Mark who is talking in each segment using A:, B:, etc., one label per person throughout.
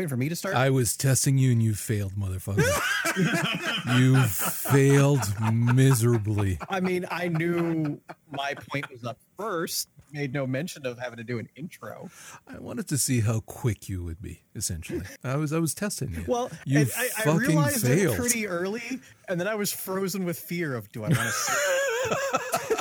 A: Waiting for me to start?
B: I was testing you and you failed, motherfucker. you failed miserably.
A: I mean, I knew my point was up first. Made no mention of having to do an intro.
B: I wanted to see how quick you would be. Essentially, I was I was testing you.
A: Well,
B: you
A: and I, I
B: fucking
A: realized
B: failed.
A: it pretty early, and then I was frozen with fear of do I want to say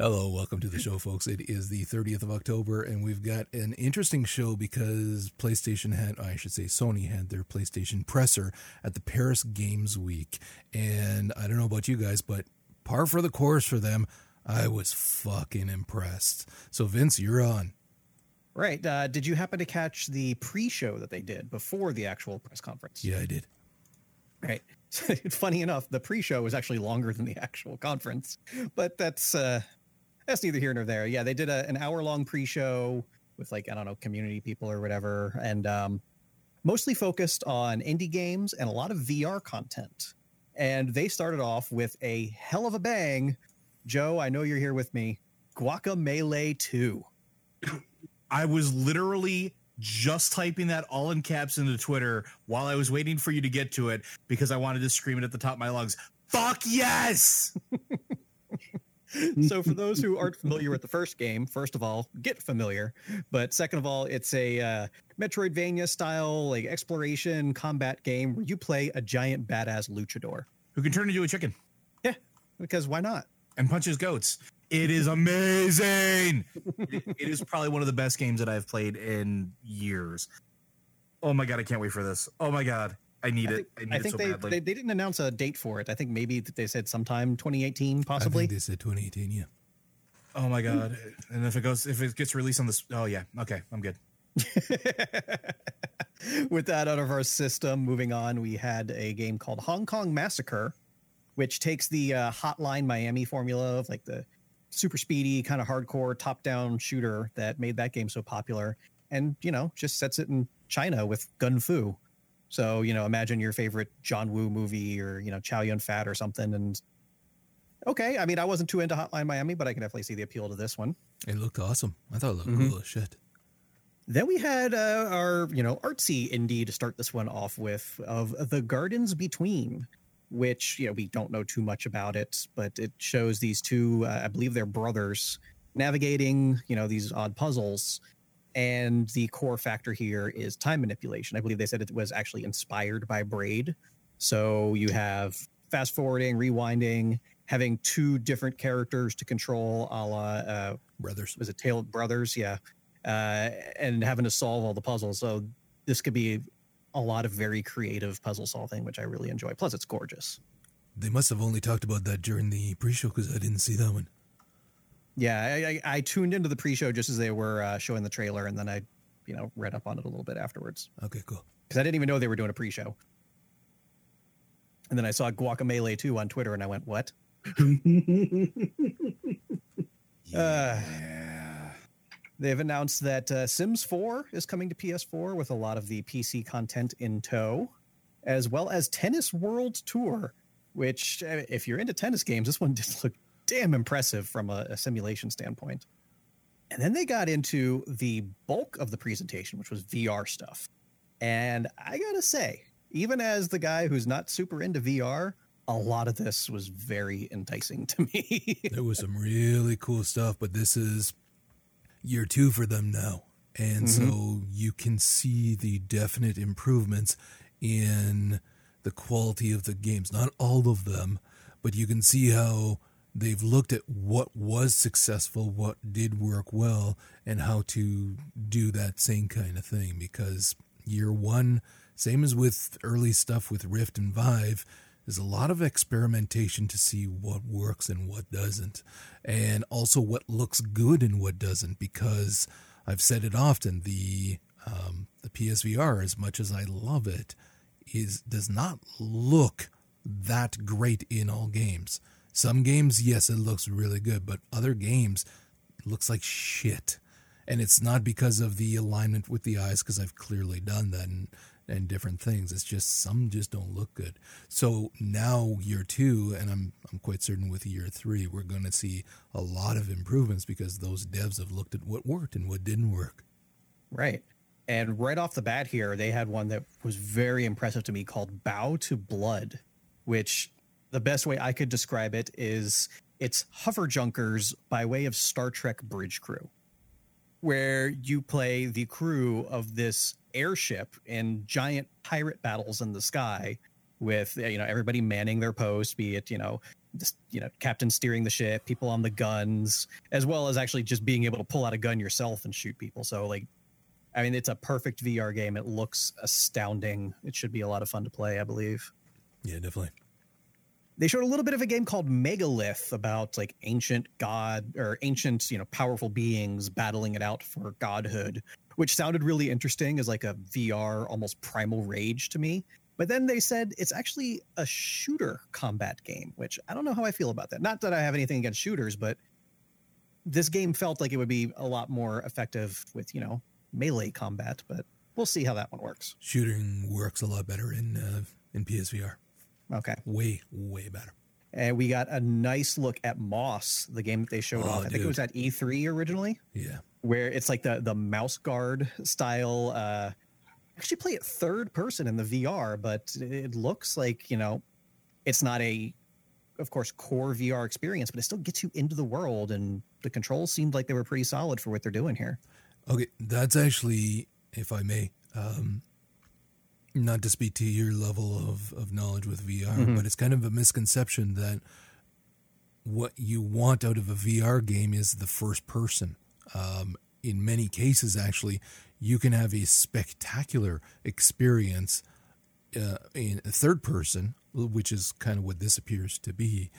B: Hello, welcome to the show, folks. It is the 30th of October, and we've got an interesting show because PlayStation had, I should say, Sony had their PlayStation presser at the Paris Games Week. And I don't know about you guys, but par for the course for them. I was fucking impressed. So, Vince, you're on.
A: Right. Uh, did you happen to catch the pre-show that they did before the actual press conference?
B: Yeah, I did.
A: Right. Funny enough, the pre-show was actually longer than the actual conference, but that's uh, that's neither here nor there. Yeah, they did a, an hour-long pre-show with like I don't know community people or whatever, and um, mostly focused on indie games and a lot of VR content. And they started off with a hell of a bang. Joe, I know you're here with me. Guaca Guacamelee 2.
C: I was literally just typing that all in caps into Twitter while I was waiting for you to get to it because I wanted to scream it at the top of my lungs. Fuck yes!
A: so for those who aren't familiar with the first game first of all get familiar but second of all it's a uh, metroidvania style like exploration combat game where you play a giant badass luchador
C: Who can turn into a chicken
A: yeah because why not
C: and punches goats. It is amazing. it, it is probably one of the best games that I've played in years. Oh my god, I can't wait for this. Oh my god, I need
A: I
C: it.
A: think,
C: I need
A: I
C: it
A: think
C: so
A: they,
C: badly.
A: they they didn't announce a date for it i think maybe they said sometime 2018
B: I
A: possibly
B: think they said 2018, yeah.
C: oh my god! And if it goes, if it gets released on this, oh yeah, okay, I'm good.
A: With that out of our system, moving on, we had a game called Hong Kong Massacre, which takes the uh, Hotline Miami formula of like the super speedy, kind of hardcore top down shooter that made that game so popular and, you know, just sets it in China with Gun Fu. So, you know, imagine your favorite John Woo movie or, you know, Chow Yun Fat or something. And okay, I mean, I wasn't too into Hotline Miami, but I can definitely see the appeal to this one.
B: It looked awesome. I thought it looked
A: Mhm.
B: cool as shit.
A: Then we had uh, our, you know, artsy indie to start this one off with of The Gardens Between, which, you know, we don't know too much about it, but it shows these two, uh, I believe they're brothers, navigating, you know, these odd puzzles. And the core factor here is time manipulation. I believe they said it was actually inspired by Braid. So you have fast forwarding, rewinding, having two different characters to control, a la uh,
B: Brothers.
A: was it Tale of Brothers? Yeah. Uh, and having to solve all the puzzles. So this could be a lot of very creative puzzle solving, which I really enjoy. Plus, it's gorgeous.
B: They must have only talked about that during the pre show because I didn't see that one.
A: Yeah, I, I, I tuned into the pre-show just as they were uh, showing the trailer, and then I, you know, read up on it a little bit afterwards
B: Okay, cool.
A: because I didn't even know they were doing a pre-show. And then I saw Guacamelee 2 on Twitter, and I went, "What?" Uh, They've announced that uh, Sims 4 is coming to PS4 with a lot of the PC content in tow, as well as Tennis World Tour, which, uh, if you're into tennis games, this one just looked damn impressive from a, a simulation standpoint. And then they got into the bulk of the presentation, which was VR stuff. And I gotta say, even as the guy who's not super into VR, a lot of this was very enticing to me.
B: there was some really cool stuff, but this is year two for them now. And so mm-hmm. you can see the definite improvements in the quality of the games. Not all of them, but you can see how they've looked at what was successful, what did work well, and how to do that same kind of thing. Because year one, same as with early stuff with Rift and Vive, There's a lot of experimentation to see what works and what doesn't, and also what looks good and what doesn't. Because I've said it often, the um, the PSVR, as much as I love it, is does not look that great in all games. Some games, yes, it looks really good, but other games, looks like shit. And it's not because of the alignment with the eyes, because I've clearly done that and, and different things. It's just some just don't look good. So now year two, and I'm I'm quite certain with year three, we're going to see a lot of improvements because those devs have looked at what worked and what didn't work.
A: Right. And right off the bat here, they had one that was very impressive to me called Bow to Blood, which the best way I could describe it is it's hover junkers by way of Star Trek bridge crew, where you play the crew of this airship in giant pirate battles in the sky with you know everybody manning their post be it you know just you know captain steering the ship people on the guns as well as actually just being able to pull out a gun yourself and shoot people. So like i mean it's a perfect vr game. It looks astounding. It should be a lot of fun to play i believe.
B: Yeah, definitely.
A: They showed a little bit of a game called Megalith about like ancient god or ancient, you know, powerful beings battling it out for godhood, which sounded really interesting as like a VR almost primal rage to me. But then they said it's actually a shooter combat game, which I don't know how I feel about that. Not that I have anything against shooters, but this game felt like it would be a lot more effective with, you know, melee combat, but we'll see how that one works.
B: Shooting works a lot better in uh, in PSVR.
A: Okay.
B: Way, way better.
A: And we got a nice look at Moss, the game that they showed
B: Oh,
A: off. I think it was at E3 originally,
B: Yeah.
A: where it's like the the mouse guard style. Uh, actually, play it third person in the VR, but it looks like you know, it's not a, of course, core VR experience, but it still gets you into the world, and the controls seemed like they were pretty solid for what they're doing here.
B: Okay, that's actually, if I may, um, not to speak to your level of, of knowledge with VR, but it's kind of a misconception that what you want out of a VR game is the first person. Um, in many cases, actually, you can have a spectacular experience uh, in a third person, which is kind of what this appears to be.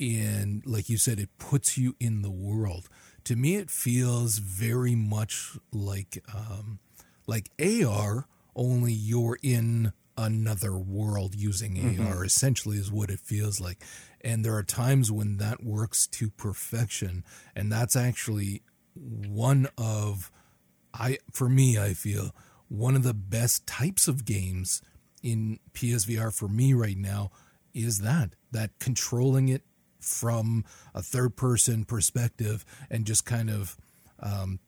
B: And like you said, it puts you in the world. To me, it feels very much like um, like AR, only you're in another world using AR. Essentially, is what it feels like. And there are times when that works to perfection, and that's actually one of I for me I feel one of the best types of games in PSVR for me right now is that that controlling it from a third person perspective and just kind of um,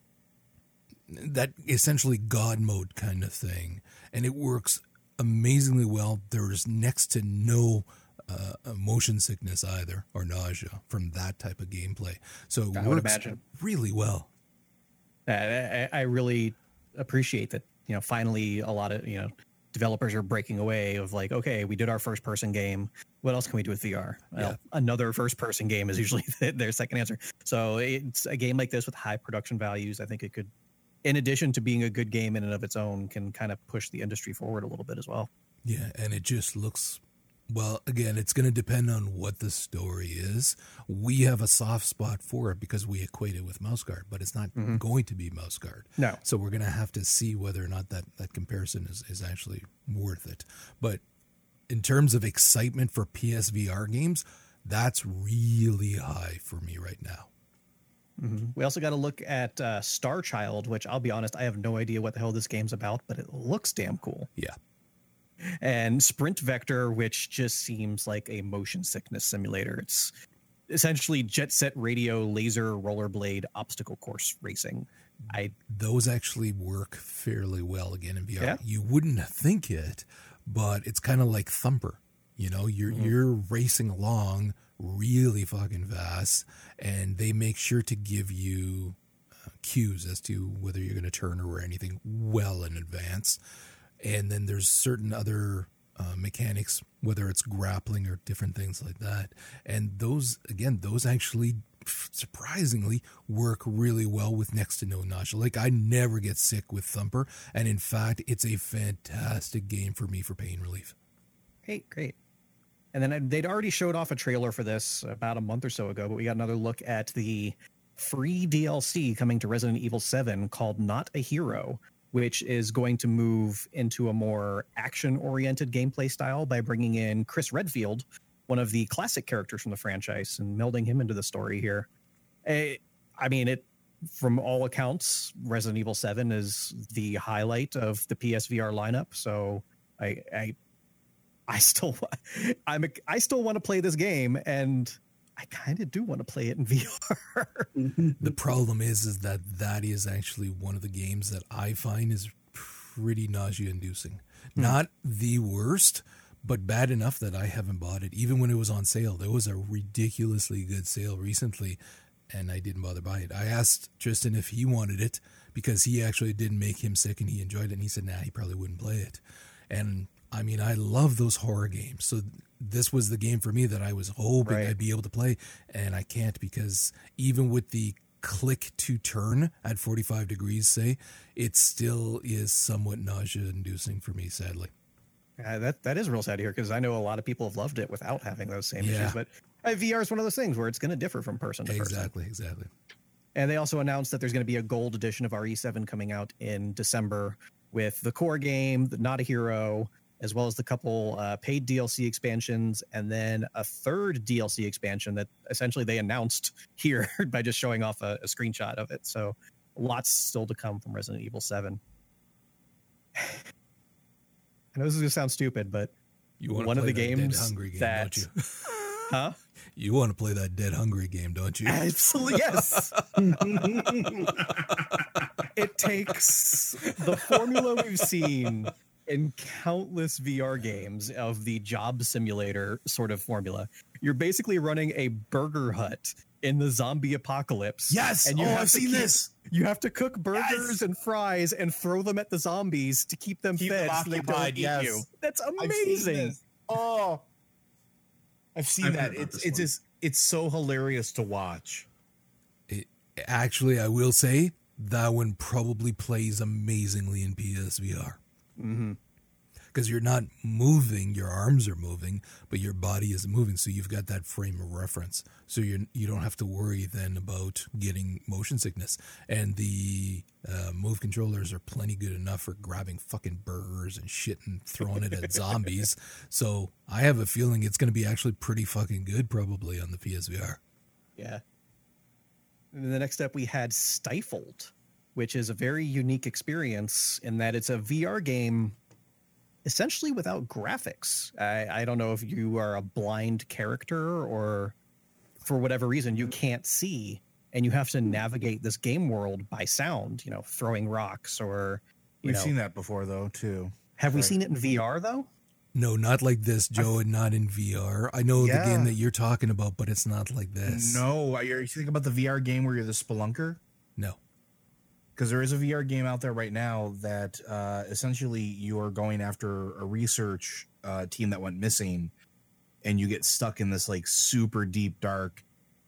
B: that essentially God mode kind of thing, and it works amazingly well. There's next to no uh, motion sickness either or nausea from that type of gameplay. So it
A: I would
B: works
A: imagine.
B: really well.
A: I, I, I really appreciate that. You know, finally, a lot of you know developers are breaking away of like, okay, we did our first person game. What else can we do with VR? Well,
B: Yeah.
A: another first person game is usually their second answer. So it's a game like this with high production values. I think it could, in addition to being a good game in and of its own, can kind of push the industry forward a little bit as well.
B: Yeah, and it just looks well, again, it's going to depend on what the story is. We have a soft spot for it because we equate it with Mouse Guard, but it's not mm-hmm. going to be Mouse Guard.
A: No.
B: So we're going to have to see whether or not that, that comparison is, is actually worth it. But in terms of excitement for PSVR games, that's really high for me right now.
A: We also got to look at uh, Star Child, which I'll be honest, I have no idea what the hell this game's about, but it looks damn cool.
B: Yeah.
A: and Sprint Vector, which just seems like a motion sickness simulator. It's essentially jet set radio, laser, rollerblade, obstacle course racing. I
B: those actually work fairly well again in VR.
A: Yeah?
B: You wouldn't think it, but it's kind of like Thumper. You know, you're
A: Mm-hmm.
B: you're racing along really fucking fast, and they make sure to give you uh, cues as to whether you're going to turn or anything well in advance. And then there's certain other uh, mechanics, whether it's grappling or different things like that. And those, again, those actually surprisingly work really well with next to no nausea. Like I never get sick with Thumper, and in fact, it's a fantastic game for me for pain relief.
A: great, great. And then they'd already showed off a trailer for this about a month or so ago, but we got another look at the free DLC coming to Resident Evil 7 called Not a Hero, which is going to move into a more action oriented gameplay style by bringing in Chris Redfield, one of the classic characters from the franchise, and melding him into the story here. Eh, I mean, it from all accounts, Resident Evil 7 is the highlight of the PSVR lineup. So I, I, I still, I'm, a, I still want to play this game, and I kind of do want to play it in VR.
B: the problem is, is that that is actually one of the games that I find is pretty nausea-inducing. Hmm. Not the worst, but bad enough that I haven't bought it. Even when it was on sale, there was a ridiculously good sale recently and I didn't bother buy it. I asked Tristan if he wanted it because he actually didn't make him sick and he enjoyed it. And he said, nah, he probably wouldn't play it. And I mean, I love those horror games. So this was the game for me that I was hoping right. I'd be able to play. And I can't because even with the click to turn at 45 degrees, say, it still is somewhat nausea inducing for me, sadly.
A: Yeah, that that is real sad here because I know a lot of people have loved it without having those same yeah. issues. But uh, VR is one of those things where it's going to differ from person to
B: exactly,
A: person.
B: Exactly, exactly.
A: And they also announced that there's going to be a gold edition of RE7 coming out in December with the core game, the Not a Hero, as well as the couple uh, paid DLC expansions, and then a third DLC expansion that essentially they announced here by just showing off a, a screenshot of it. So lots still to come from Resident Evil 7. I know this is going to sound stupid, but one of the games game, that
B: Huh? You want to play that Dead Hungry game, don't you?
A: Absolutely, yes. it takes the formula we've seen in countless VR games of the job simulator sort of formula. You're basically running a burger hut in the zombie apocalypse.
C: Yes. And you oh, have I've seen keep, this.
A: You have to cook burgers yes. and fries and throw them at the zombies to keep them keep fed them so they don't yes. eat you. That's amazing.
C: Oh, I've seen I've that. It's it's just it's so hilarious to watch.
B: It, actually, I will say that one probably plays amazingly in PSVR. Mm-hmm. Because you're not moving your arms are moving but your body is moving so you've got that frame of reference. So you you don't have to worry then about getting motion sickness. And the uh, move controllers are plenty good enough for grabbing fucking burgers and shit and throwing it at zombies. So i have a feeling it's going to be actually pretty fucking good probably on the psvr
A: yeah. And the next step we had stifled which is a very unique experience in that it's a vr game essentially without graphics. I, I don't know if you are a blind character or for whatever reason you can't see and you have to navigate this game world by sound, you know, throwing rocks or
C: We've
A: know.
C: seen that before though, too.
A: Have we seen it in VR though?
B: No, not like this, Joe, and not in VR. I know yeah. the game that you're talking about, but it's not like this.
C: No, are you thinking about the VR game where you're the spelunker? Because there is a VR game out there right now that uh, essentially you are going after a research uh, team that went missing, and you get stuck in this like super deep dark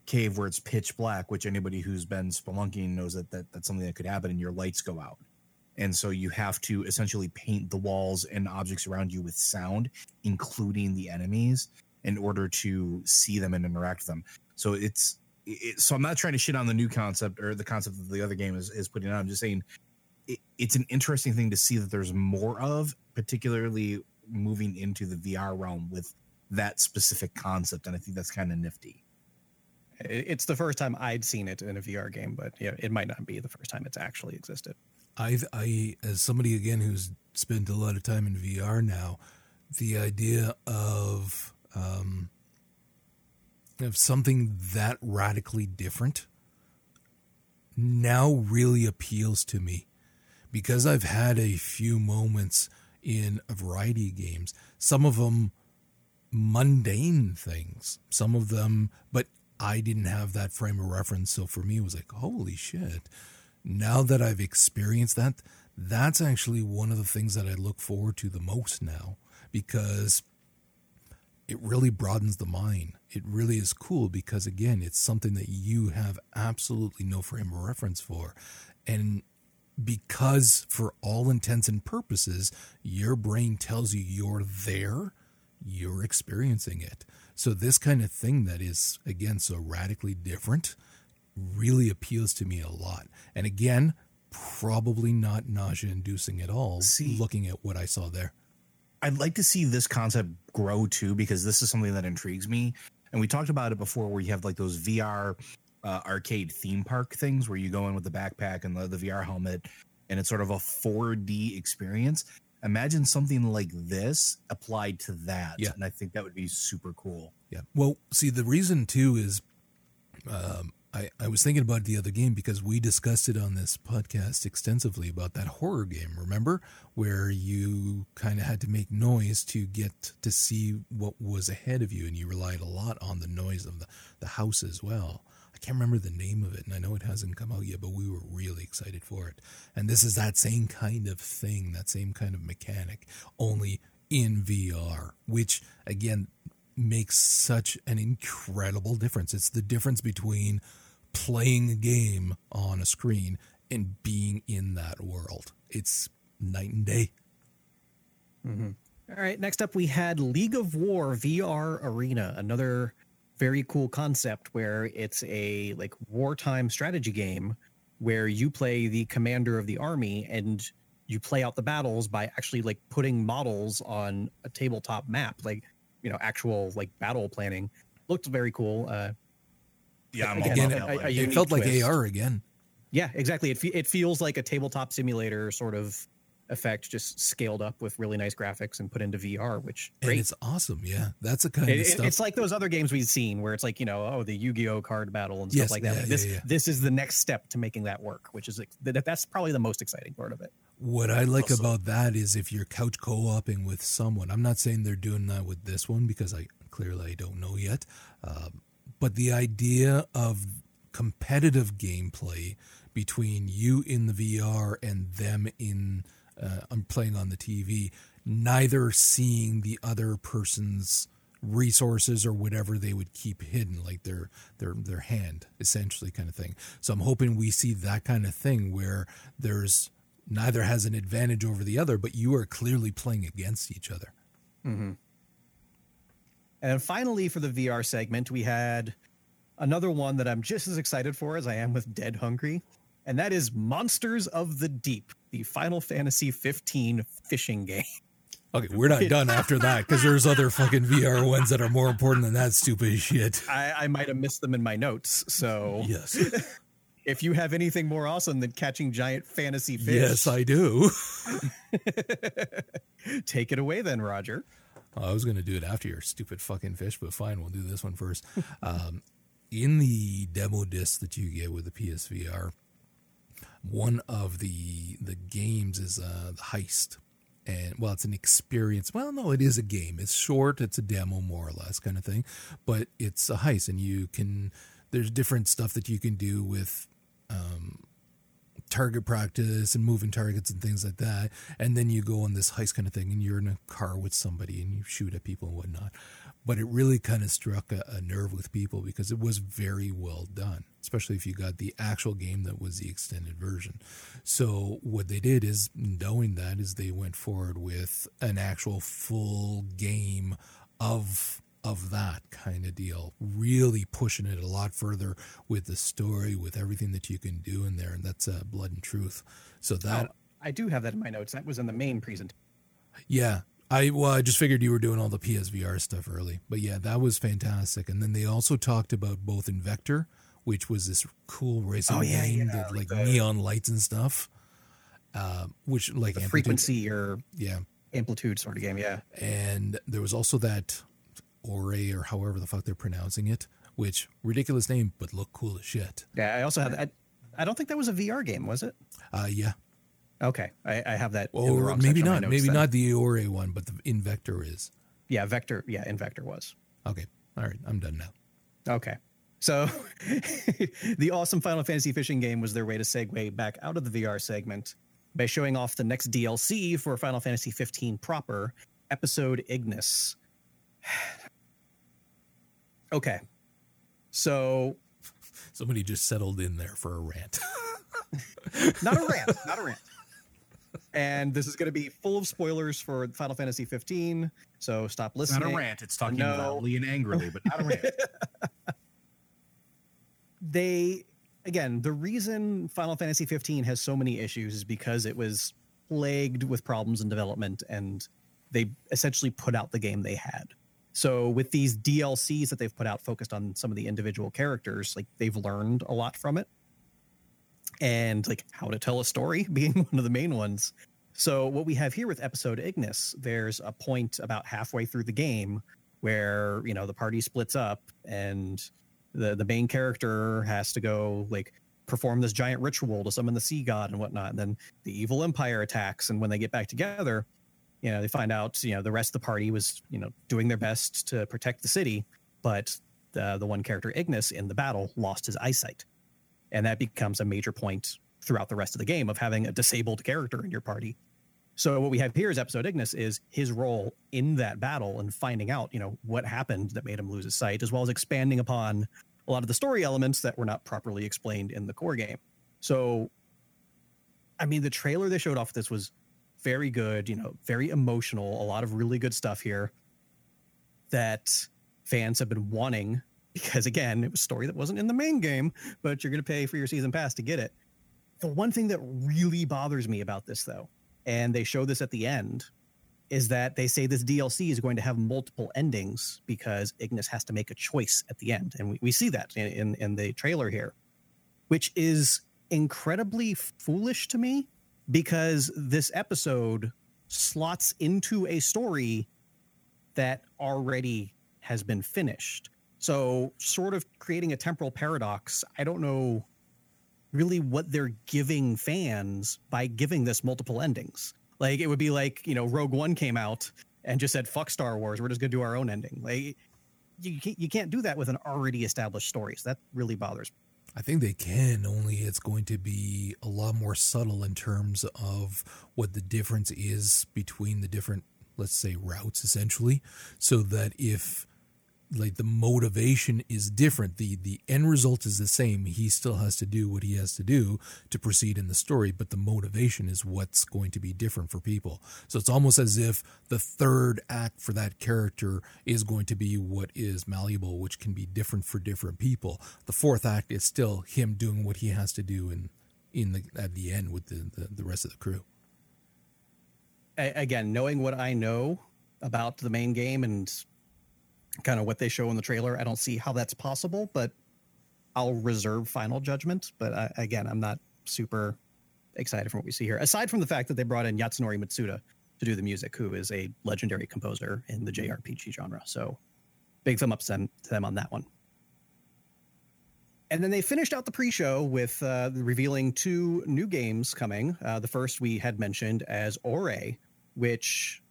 C: cave where it's pitch black. Which anybody who's been spelunking knows that, that that's something that could happen, and your lights go out, and so you have to essentially paint the walls and objects around you with sound, including the enemies, in order to see them and interact with them. So it's it, so I'm not trying to shit on the new concept or the concept that the other game is, is putting out. I'm just saying it, it's an interesting thing to see that there's more of, particularly moving into the VR realm with that specific concept. And I think that's kind of nifty.
A: It's the first time I'd seen it in a VR game, but yeah, it might not be the first time it's actually existed.
B: I, I, as somebody again who's spent a lot of time in VR now, the idea of um, of something that radically different now really appeals to me because I've had a few moments in a variety of games, some of them mundane things, some of them, but I didn't have that frame of reference. So for me, it was like, holy shit. Now that I've experienced that, that's actually one of the things that I look forward to the most now because it really broadens the mind. It really is cool because, again, it's something that you have absolutely no frame of reference for. And because, for all intents and purposes, your brain tells you you're there, you're experiencing it. So this kind of thing that is again so radically different really appeals to me a lot. And again, probably not nausea inducing at all
C: See-
B: looking at what I saw there.
C: I'd like to see this concept grow too because this is something that intrigues me. And we talked about it before, where you have like those VR uh, arcade theme park things where you go in with the backpack and the, the VR helmet, and it's sort of a 4D experience. Imagine something like this applied to that,
B: Yeah.
C: and I think that would be super cool.
B: Yeah. Well, see, the reason too is um, I, I was thinking about the other game because we discussed it on this podcast extensively about that horror game, remember? Where you kind of had to make noise to get to see what was ahead of you, and you relied a lot on the noise of the, the house as well. I can't remember the name of it, and I know it hasn't come out yet, but we were really excited for it. And this is that same kind of thing, that same kind of mechanic, only in VR, which again makes such an incredible difference. It's the difference between playing a game on a screen and being in that world. It's night and day.
A: All right, next up we had League of War VR Arena, another very cool concept where it's a like wartime strategy game where you play the commander of the army and you play out the battles by actually like putting models on a tabletop map, like you know, actual like battle planning. Looked very cool. Uh,
C: Yeah, I'm
A: Again,
C: all about
A: a-
B: it
A: unique
B: felt like. AR again.
A: yeah, exactly. It fe- it feels like a tabletop simulator sort of effect, just scaled up with really nice graphics and put into VR, which
B: And
A: great.
B: it's awesome. Yeah. That's the kind
A: It-
B: of stuff.
A: it's like those other games we've seen where it's like you know oh the Yu-Gi-Oh card battle and stuff
B: Yes,
A: like that.
B: yeah,
A: Like, this
B: yeah, yeah.
A: this is the next step to making that work, which is that, that's probably the most exciting part of it.
B: What I like
C: Also-
B: about that is if you're couch co-oping with someone. I'm not saying they're doing that with this one because I clearly I don't know yet. Um, but the idea of competitive gameplay between you in the VR and them in uh, I'm playing on the TV, neither seeing the other person's resources or whatever they would keep hidden like their their their hand essentially kind of thing. So i'm hoping we see that kind of thing where there's neither has an advantage over the other but you are clearly playing against each other
A: And finally, for the VR segment, we had another one that I'm just as excited for as I am with Dead Hungry, and that is Monsters of the Deep, the Final Fantasy 15 fishing game.
B: okay we're not done after that because there's other fucking vr ones that are more important than that stupid shit
A: I, I might have missed them in my notes, so
B: yes
A: if you have anything more awesome than catching giant fantasy fish,
B: yes i do
A: take it away then, Roger.
B: I was going to do it after your stupid fucking fish, but fine, we'll do this one first. Um, in the demo disc that you get with the PSVR, one of the the games is uh, the heist, and well, it's an experience. Well, no, it is a game. It's short. It's a demo, more or less, kind of thing, but it's a heist, and you can. There's different stuff that you can do with target practice and moving targets and things like that. And then you go on this heist kind of thing and you're in a car with somebody and you shoot at people and whatnot. But it really kind of struck a, a nerve with people because it was very well done, especially if you got the actual game that was the extended version. So what they did is, knowing that, is they went forward with an actual full game of of that kind of deal, really pushing it a lot further with the story, with everything that you can do in there, and that's uh, blood and truth. So that,
A: Oh, I do have that in my notes. That was in the main presentation.
B: yeah, I well, I just figured you were doing all the PSVR stuff early, but yeah, that was fantastic. And then they also talked about both Invector, which was this cool racing
A: Oh, yeah,
B: game
A: yeah,
B: that
A: like the-
B: neon lights and stuff, uh, which like
A: frequency or
B: yeah.
A: amplitude sort of game. Yeah.
B: and there was also that Ore or however the fuck they're pronouncing it, which ridiculous name but look cool as shit.
A: Yeah. I also have that. I don't think that was a VR game, was it?
B: Uh, yeah,
A: Okay. I, I have that.
B: or maybe
A: section of my
B: not, maybe
A: then.
B: not the Ore one, but the Invector is.
A: Yeah. Vector. Yeah. Invector was.
B: Okay, all right, I'm done now.
A: Okay. So the awesome Final Fantasy fishing game was their way to segue back out of the VR segment by showing off the next DLC for Final Fantasy 15 proper, episode Ignis. okay. So
B: Somebody just settled in there for a rant.
A: not a rant, not a rant. and this is going to be full of spoilers for Final Fantasy 15. So stop
C: It's
A: listening.
C: not a rant. It's talking
A: No.
C: loudly and angrily, but not a rant.
A: they again the reason final fantasy 15 has so many issues is because it was plagued with problems in development and they essentially put out the game they had so with these dlcs that they've put out focused on some of the individual characters like they've learned a lot from it. And like how to tell a story being one of the main ones. So what we have here with episode ignis there's a point about halfway through the game where you know the party splits up and the the main character has to go like perform this giant ritual to summon the sea god and whatnot. And then the evil empire attacks. And when they get back together you know they find out you know the rest of the party was you know doing their best to protect the city but the the one character ignis in the battle lost his eyesight. And that becomes a major point throughout the rest of the game of having a disabled character in your party. So what we have here is episode ignis is his role in that battle and finding out you know what happened that made him lose his sight as well as expanding upon a lot of the story elements that were not properly explained in the core game. So i mean the trailer they showed off this was very good you know very emotional a lot of really good stuff here that fans have been wanting because again it was a story that wasn't in the main game but you're going to pay for your season pass to get it the one thing that really bothers me about this though and they show this at the end is that they say this DLC is going to have multiple endings because Ignis has to make a choice at the end. And we, we see that in, in, in the trailer here, which is incredibly foolish to me because this episode slots into a story that already has been finished. So, sort of creating a temporal paradox. I don't know really what they're giving fans by giving this multiple endings. Like it would be like, you know, Rogue One came out and just said, fuck Star Wars, we're just gonna do our own ending. Like you can't, you can't do that with an already established story. So that really bothers me.
B: I think they can, only it's going to be a lot more subtle in terms of what the difference is between the different, let's say, routes, essentially. So that if like the motivation is different, the the end result is the same. He still has to do what he has to do to proceed in the story, but the motivation is what's going to be different for people. So it's almost as if the third act for that character is going to be what is malleable, which can be different for different people. The fourth act is still him doing what he has to do in in the at the end with the the, the rest of the crew.
A: Again, knowing what I know about the main game and kind of what they show in the trailer, I don't see how that's possible, but I'll reserve final judgment. But I, again, I'm not super excited from what we see here. Aside from the fact that they brought in Yasunori Mitsuda to do the music, who is a legendary composer in the JRPG genre. So big thumb up to them, to them on that one. And then they finished out the pre-show with uh, revealing two new games coming. Uh, the first we had mentioned as Ore, which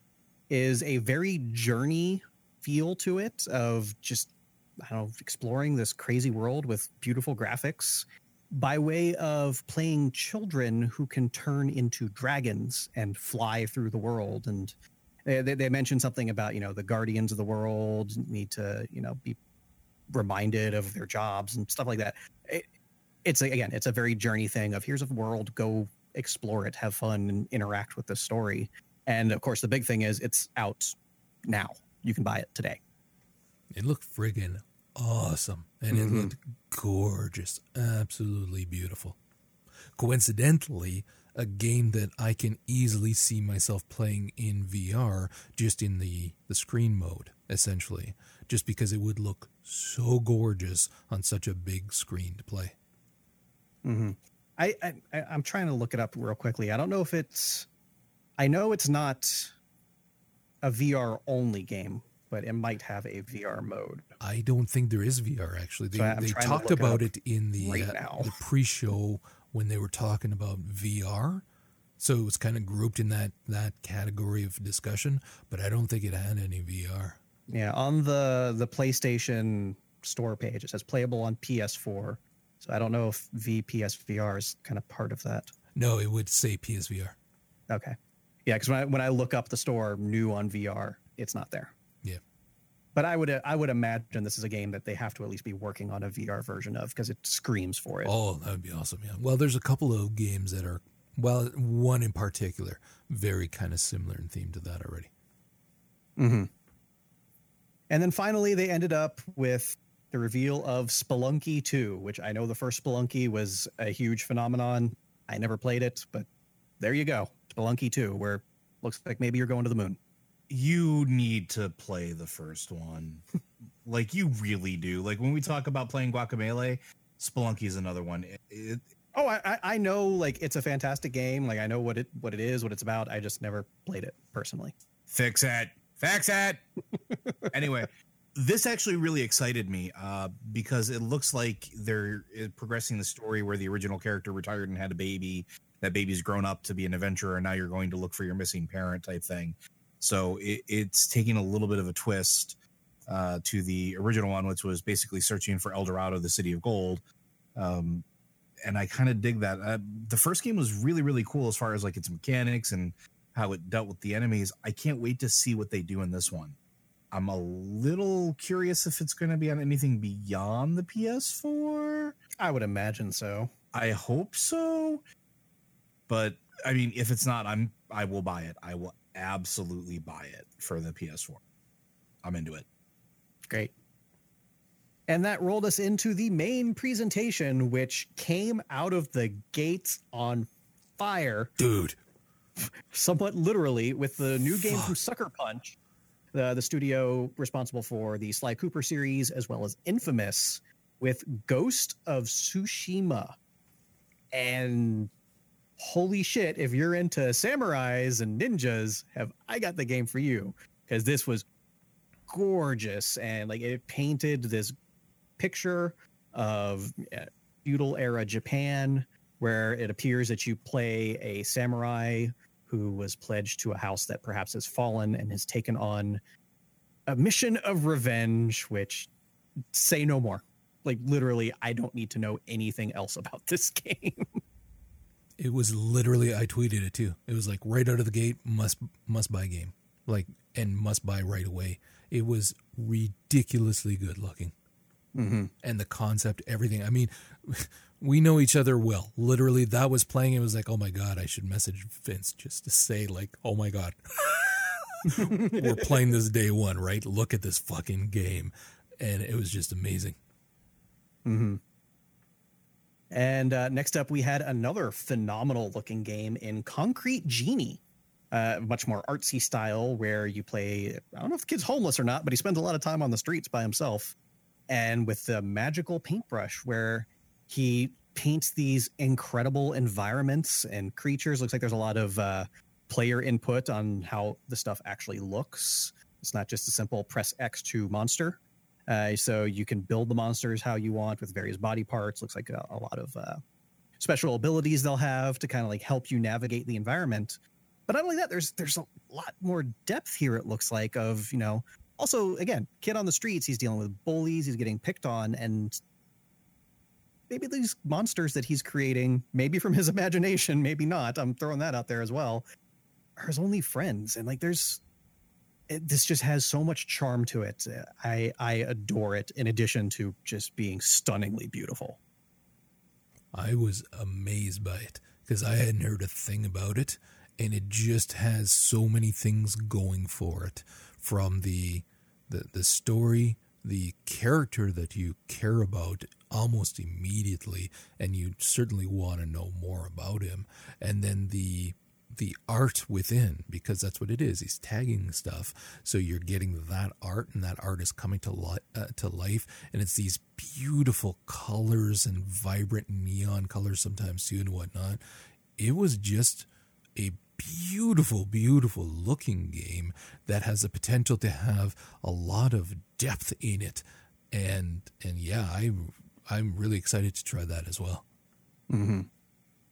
A: is a very journey feel to it of just I don't know exploring this crazy world with beautiful graphics by way of playing children who can turn into dragons and fly through the world. And they, they, they mentioned something about you know the guardians of the world need to you know be reminded of their jobs and stuff like that. It, it's a, again it's a very journey thing of here's a world go explore it have fun and interact with the story. And of course the big thing is it's out now you can buy it today
B: It looked friggin' awesome. And it
A: Mhm.
B: looked gorgeous. Absolutely beautiful. Coincidentally, a game that I can easily see myself playing in VR just in the, the screen mode, essentially. Just because it would look so gorgeous on such a big screen to play.
A: Mm-hmm. I, I I- I'm trying to look it up real quickly. I don't know if it's. I know it's not a VR only game, but it might have a VR mode.
B: I don't think there is VR actually. They,
A: So
B: they talked
A: look it
B: about it in the
A: right
B: uh, the pre-show when they were talking about VR. So it was kind of grouped in that that category of discussion, but I don't think it had any VR.
A: Yeah, on the the PlayStation Store page, it says playable on PS4. So I don't know if VPSVR is kind of part of that.
B: No, it would say PSVR.
A: Okay. Yeah, because when I when I look up the store new on VR, it's not there.
B: Yeah.
A: But I would I would imagine this is a game that they have to at least be working on a VR version of because it screams for it.
B: Oh, that would be awesome. Yeah. Well, there's a couple of games that are well, one in particular, very kind of similar in theme to that already.
A: Mm-hmm. And then finally, they ended up with the reveal of Spelunky 2, which I know the first Spelunky was a huge phenomenon. I never played it, but there you go. Spelunky 2, where looks like maybe you're going to the moon.
C: You need to play the first one. like you really do. Like when we talk about playing Guacamelee, Spelunky is another one. It, it,
A: oh, I, I know like it's a fantastic game. Like I know what it what it is, what it's about. I just never played it personally.
C: Fix it. Fix it. anyway, this actually really excited me uh, because it looks like they're uh, progressing the story where the original character retired and had a baby. That baby's grown up to be an adventurer, and now you're going to look for your missing parent type thing. So it, it's taking a little bit of a twist uh, to the original one, which was basically searching for El Dorado, the city of gold. Um, and I kind of dig that. Uh, the first game was really, really cool as far as like its mechanics and how it dealt with the enemies. I can't wait to see what they do in this one. I'm a little curious if it's going to be on anything beyond the PS4.
A: I would imagine so.
C: I hope so. But I mean, if it's not, I'm I will buy it. I will absolutely buy it for the PS4. I'm into it.
A: Great. And that rolled us into the main presentation, which came out of the gates on fire.
B: Dude.
A: Somewhat literally, with the new game Fuck. from Sucker Punch, the, the studio responsible for the Sly Cooper series, as well as Infamous, with Ghost of Tsushima. And holy shit, if you're into samurais and ninjas, have I got the game for you? Because this was gorgeous and like it painted this picture of uh, feudal era Japan where it appears that you play a samurai who was pledged to a house that perhaps has fallen and has taken on a mission of revenge which say no more like literally i don't need to know anything else about this game
B: it was literally I tweeted it too. It was like right out of the gate, must must buy game, like and must buy right away. It was ridiculously good looking,
A: mm-hmm.
B: and the concept, everything. I mean, we know each other well. Literally, that was playing. It was like, oh my god, I should message Vince just to say like, oh my god, we're playing this day one, right? Look at this fucking game, and it was just amazing.
A: Mm-hmm. And uh, next up, we had another phenomenal looking game in Concrete Genie. Uh, much more artsy style where you play. I don't know if the kid's homeless or not, but he spends a lot of time on the streets by himself. And with the magical paintbrush, where he paints these incredible environments and creatures. Looks like there's a lot of uh, player input on how the stuff actually looks. It's not just a simple press X to monster. Uh, so you can build the monsters how you want with various body parts. Looks like a, a lot of uh, special abilities they'll have to kind of like help you navigate the environment. But not only that, there's there's a lot more depth here. It looks like of you know. Also, again, kid on the streets. He's dealing with bullies. He's getting picked on, and maybe these monsters that he's creating, maybe from his imagination, maybe not. I'm throwing that out there as well. Are his only friends, and like there's it, this just has so much charm to it. I I adore it. In addition to just being stunningly beautiful.
B: I was amazed by it because I hadn't heard a thing about it, and it just has so many things going for it. From the the the story, the character that you care about almost immediately, and you certainly want to know more about him, and then the the art within because that's what it is. He's tagging stuff, so you're getting that art, and that art is coming to li- uh, to life, and it's these beautiful colors and vibrant neon colors sometimes too, and whatnot. It was just a beautiful, beautiful looking game that has the potential to have a lot of depth in it, and and yeah, I I'm really excited to try that as well.
A: Mm-hmm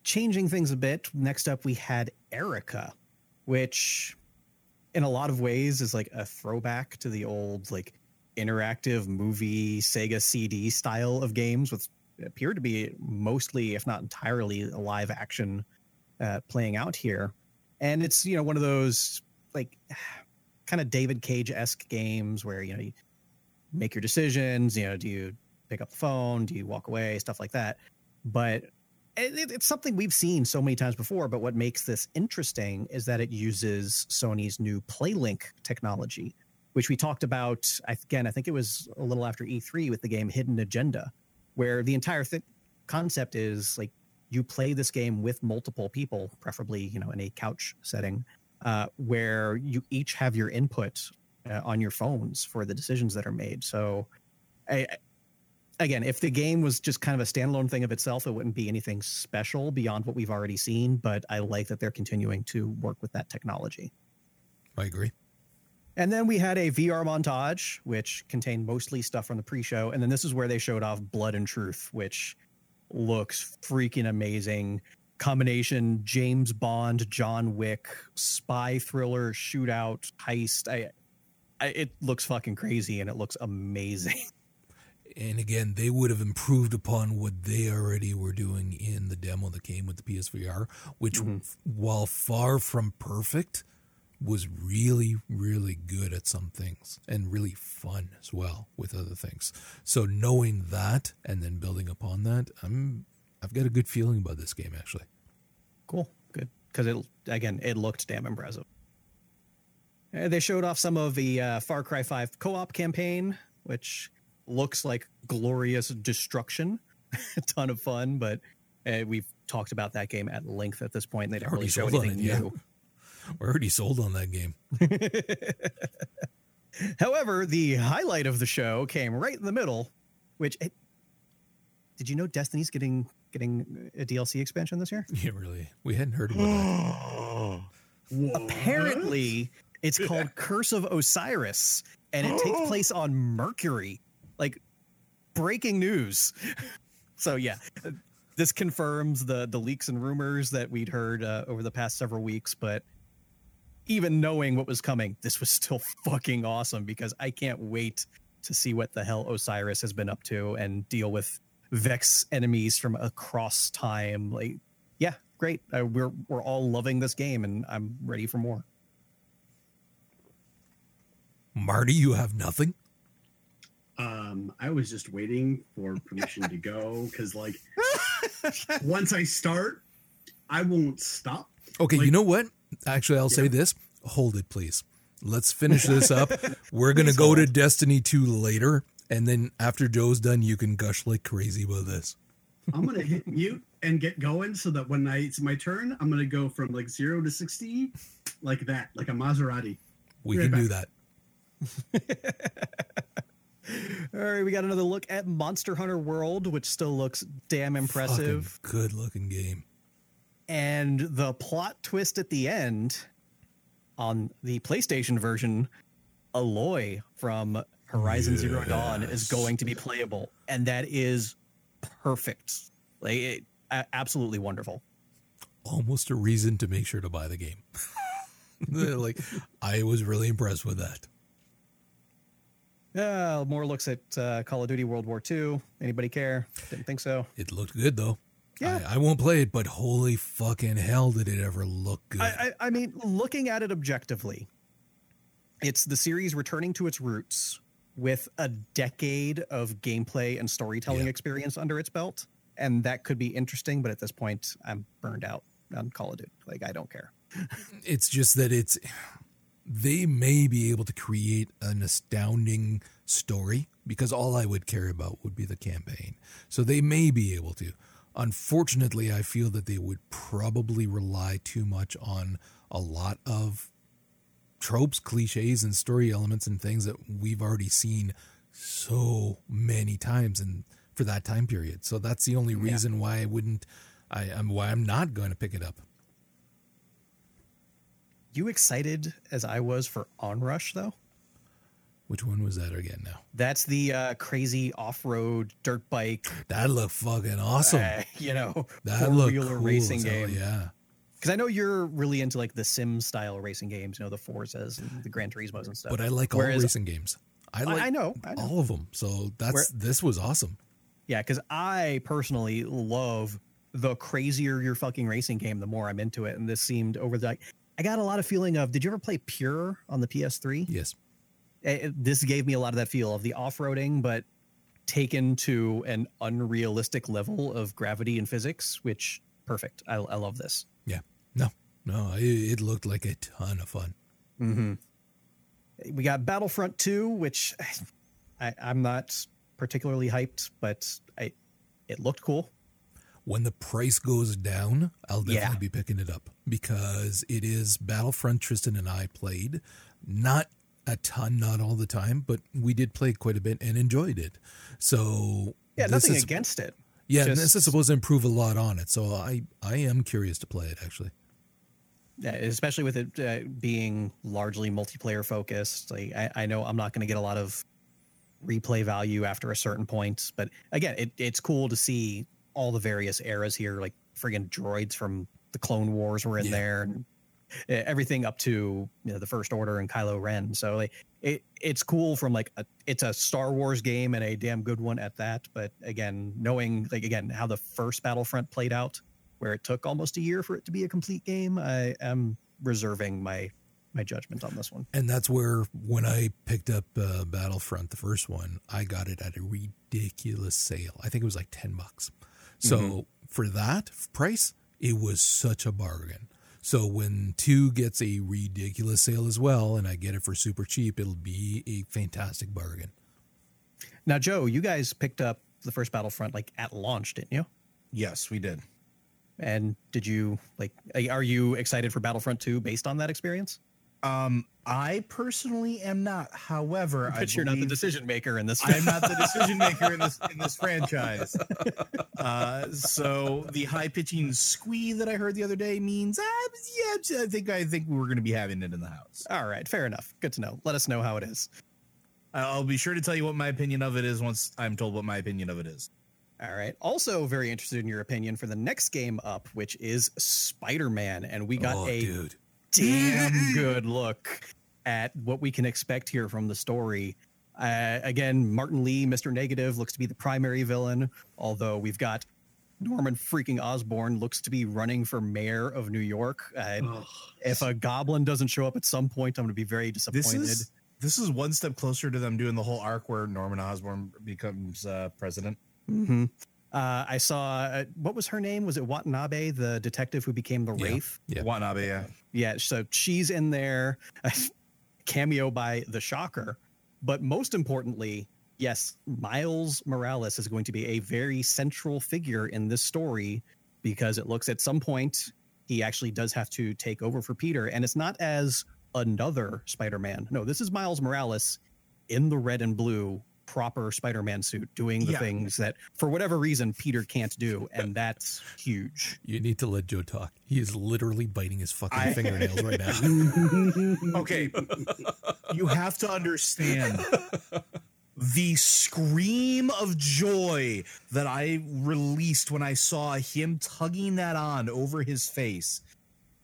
A: changing things a bit, next up we had Erica, which in a lot of ways is like a throwback to the old like interactive movie Sega CD style of games with appear to be mostly if not entirely live action uh, playing out here. And it's, you know, one of those like kind of David Cage-esque games where, you know, you make your decisions, you know, do you pick up the phone, do you walk away, stuff like that. But it, it's something we've seen so many times before, but what makes this interesting is that it uses Sony's new PlayLink technology, which we talked about again. I think it was a little after E3 with the game Hidden Agenda, where the entire th- concept is like you play this game with multiple people, preferably you know in a couch setting, uh, where you each have your input uh, on your phones for the decisions that are made. So, I, again, if the game was just kind of a standalone thing of itself, it wouldn't be anything special beyond what we've already seen. But I like that they're continuing to work with that technology.
B: I agree.
A: And then we had a VR montage, which contained mostly stuff from the pre-show, and then this is where they showed off Blood and Truth, which looks freaking amazing. Combination James Bond, John Wick, spy thriller, shootout, heist. I, I, it looks fucking crazy and it looks amazing.
B: And again, they would have improved upon what they already were doing in the demo that came with the PSVR, which,
A: Mm-hmm.
B: while far from perfect, was really, really good at some things and really fun as well with other things. So knowing that and then building upon that, I'm I've got a good feeling about this game actually.
A: Cool, good because it again it looked damn impressive. Uh, they showed off some of the uh, Far Cry Five co-op campaign, which looks like glorious destruction. a ton of fun, but uh, we've talked about that game at length at this point. And they didn't really show anything
B: it, yeah.
A: new.
B: We're already sold on that game.
A: However, the highlight of the show came right in the middle, which it, did you know Destiny's getting getting a DLC expansion this year?
B: Yeah, really. We hadn't heard about that.
A: Apparently, it's called Curse of Osiris, and it takes place on Mercury. Like breaking news. so yeah, this confirms the the leaks and rumors that we'd heard uh, over the past several weeks. But even knowing what was coming, this was still fucking awesome because I can't wait to see what the hell Osiris has been up to and deal with Vex enemies from across time. Like, yeah, great. Uh, we're we're all loving this game, and I'm ready for more.
B: Marty, you have nothing?
D: Um, I was just waiting for permission to go because, like, once I start, I won't stop.
B: Okay, you know what? Actually, I'll say this. Hold it, please. Let's finish this up. We're going to
A: Please
B: go to. Destiny 2 later. And then after Joe's done, you can gush like crazy about this.
D: I'm gonna hit mute and get going so that when I, it's my turn, I'm gonna go from like zero to sixty, like that, like a Maserati.
B: We
D: Right
B: can do that.
A: All right, we got another look at Monster Hunter World, which still looks damn impressive.
B: Good looking game.
A: And the plot twist at the end on the PlayStation version, Aloy from Horizon Zero Dawn is going to be playable, and that is perfect. Like, it, absolutely wonderful.
B: Almost a reason to make sure to buy the game. like, I was really impressed with that.
A: Uh, more looks at uh, Call of Duty World War II. Anybody care? Didn't think so.
B: It looked good, though.
A: Yeah.
B: I, I won't play it, but holy fucking hell, did it ever look good.
A: I, I, I mean, looking at it objectively, it's the series returning to its roots with a decade of gameplay and storytelling
B: Yeah.
A: experience under its belt. And that could be interesting, but at this point, I'm burned out on Call of Duty. Like, I don't care.
B: it's just that it's they may be able to create an astounding story because all I would care about would be the campaign. So they may be able to. Unfortunately, I feel that they would probably rely too much on a lot of tropes, cliches, and story elements and things that we've already seen so many times and for that time period. So that's the only reason why I wouldn't I am why I'm not going to pick it up.
A: You excited as I was for Onrush, though?
B: Which one was that again now?
A: That's the uh, crazy off road dirt bike,
B: That looked fucking awesome.
A: uh, you know,
B: that looked cool
A: racing
B: hell,
A: game.
B: Yeah.
A: Because I know you're really into like the sim style racing games, you know, the Forzas and the Gran Turismos and stuff.
B: But I like all
A: Whereas-
B: racing games. I
A: I-
B: like
A: I know, I know.
B: all of them. So that's
A: Where-
B: this was awesome.
A: Yeah, because I personally love the crazier your fucking racing game, the more I'm into it. And this seemed over the. I got a lot of feeling of. Did you ever play Pure on the PS3?
B: Yes.
A: It- it- this gave me a lot of that feel of the off roading, but taken to an unrealistic level of gravity and physics, which perfect. I, I love this.
B: Yeah. No, no, it, it looked like a ton of fun.
A: Mm-hmm. We got Battlefront 2, which I, I'm not particularly hyped, but I it looked cool.
B: When the price goes down, I'll definitely
A: Yeah.
B: be picking it up because it is Battlefront Tristan and I played. Not a ton, not all the time, but we did play quite a bit and enjoyed it. So
A: Yeah, nothing
B: is-
A: against it.
B: Yeah,
A: just-
B: this is supposed to improve a lot on it. So I I am curious to play it actually.
A: Yeah, especially with it uh, being largely multiplayer focused. Like I, I know I'm not going to get a lot of replay value after a certain point, but again, it, it's cool to see all the various eras here. Like friggin' droids from the Clone Wars were in
B: Yeah.
A: there, and everything up to you know the First Order and Kylo Ren. So like it, it's cool from like a, it's a Star Wars game and a damn good one at that. But again, knowing like again how the first Battlefront played out where it took almost a year for it to be a complete game, I am reserving my my judgment on this one.
B: And that's where when I picked up uh, Battlefront, the first one, I got it at a ridiculous sale. I think it was like 10 bucks. So
A: Mm-hmm.
B: for that price, it was such a bargain. So when 2 gets a ridiculous sale as well and I get it for super cheap, it'll be a fantastic bargain.
A: Now, Joe, you guys picked up the first Battlefront like at launch, didn't you?
C: Yes, we did.
A: And did you like? Are you excited for Battlefront 2 based on that experience?
C: Um, I personally am not. However, I
A: But you're not the decision maker in this.
C: I'm not the decision maker in this in this franchise. Uh, so the high pitching squee that I heard the other day means, uh, yeah, I think I think we're going to be having it in the house.
A: All right, fair enough. Good to know. Let us know how it is.
C: I'll be sure to tell you what my opinion of it is once I'm told what my opinion of it is.
A: All right. Also, very interested in your opinion for the next game up, which is Spider Man, and we got
B: oh,
A: a
B: dude.
A: Damn good look at what we can expect here from the story. Uh, again, Martin Li, Mr. Negative, looks to be the primary villain, although we've got Norman freaking Osborn looks to be running for mayor of New York. Uh, if a goblin doesn't show up at some point, I'm going to be very disappointed.
C: This is this is one step closer to them doing the whole arc where Norman Osborn becomes uh, president.
A: Mhm. Uh, I saw uh, what was her name? Was it Watanabe, the detective who became the
B: Yeah.
A: Wraith?
B: Yeah.
C: Watanabe, yeah.
A: Yeah, so she's in there, a cameo by the Shocker. But most importantly, yes, Miles Morales is going to be a very central figure in this story because it looks at some point he actually does have to take over for Peter. And it's not as another Spider Man. No, this is Miles Morales in the red and blue proper Spider Man suit doing the
C: Yeah.
A: things that, for whatever reason, Peter can't do. And that's huge.
B: You need to let Joe talk. He is literally biting his fucking
C: I-
B: fingernails right now.
C: Okay. you have to understand the scream of joy that I released when I saw him tugging that on over his face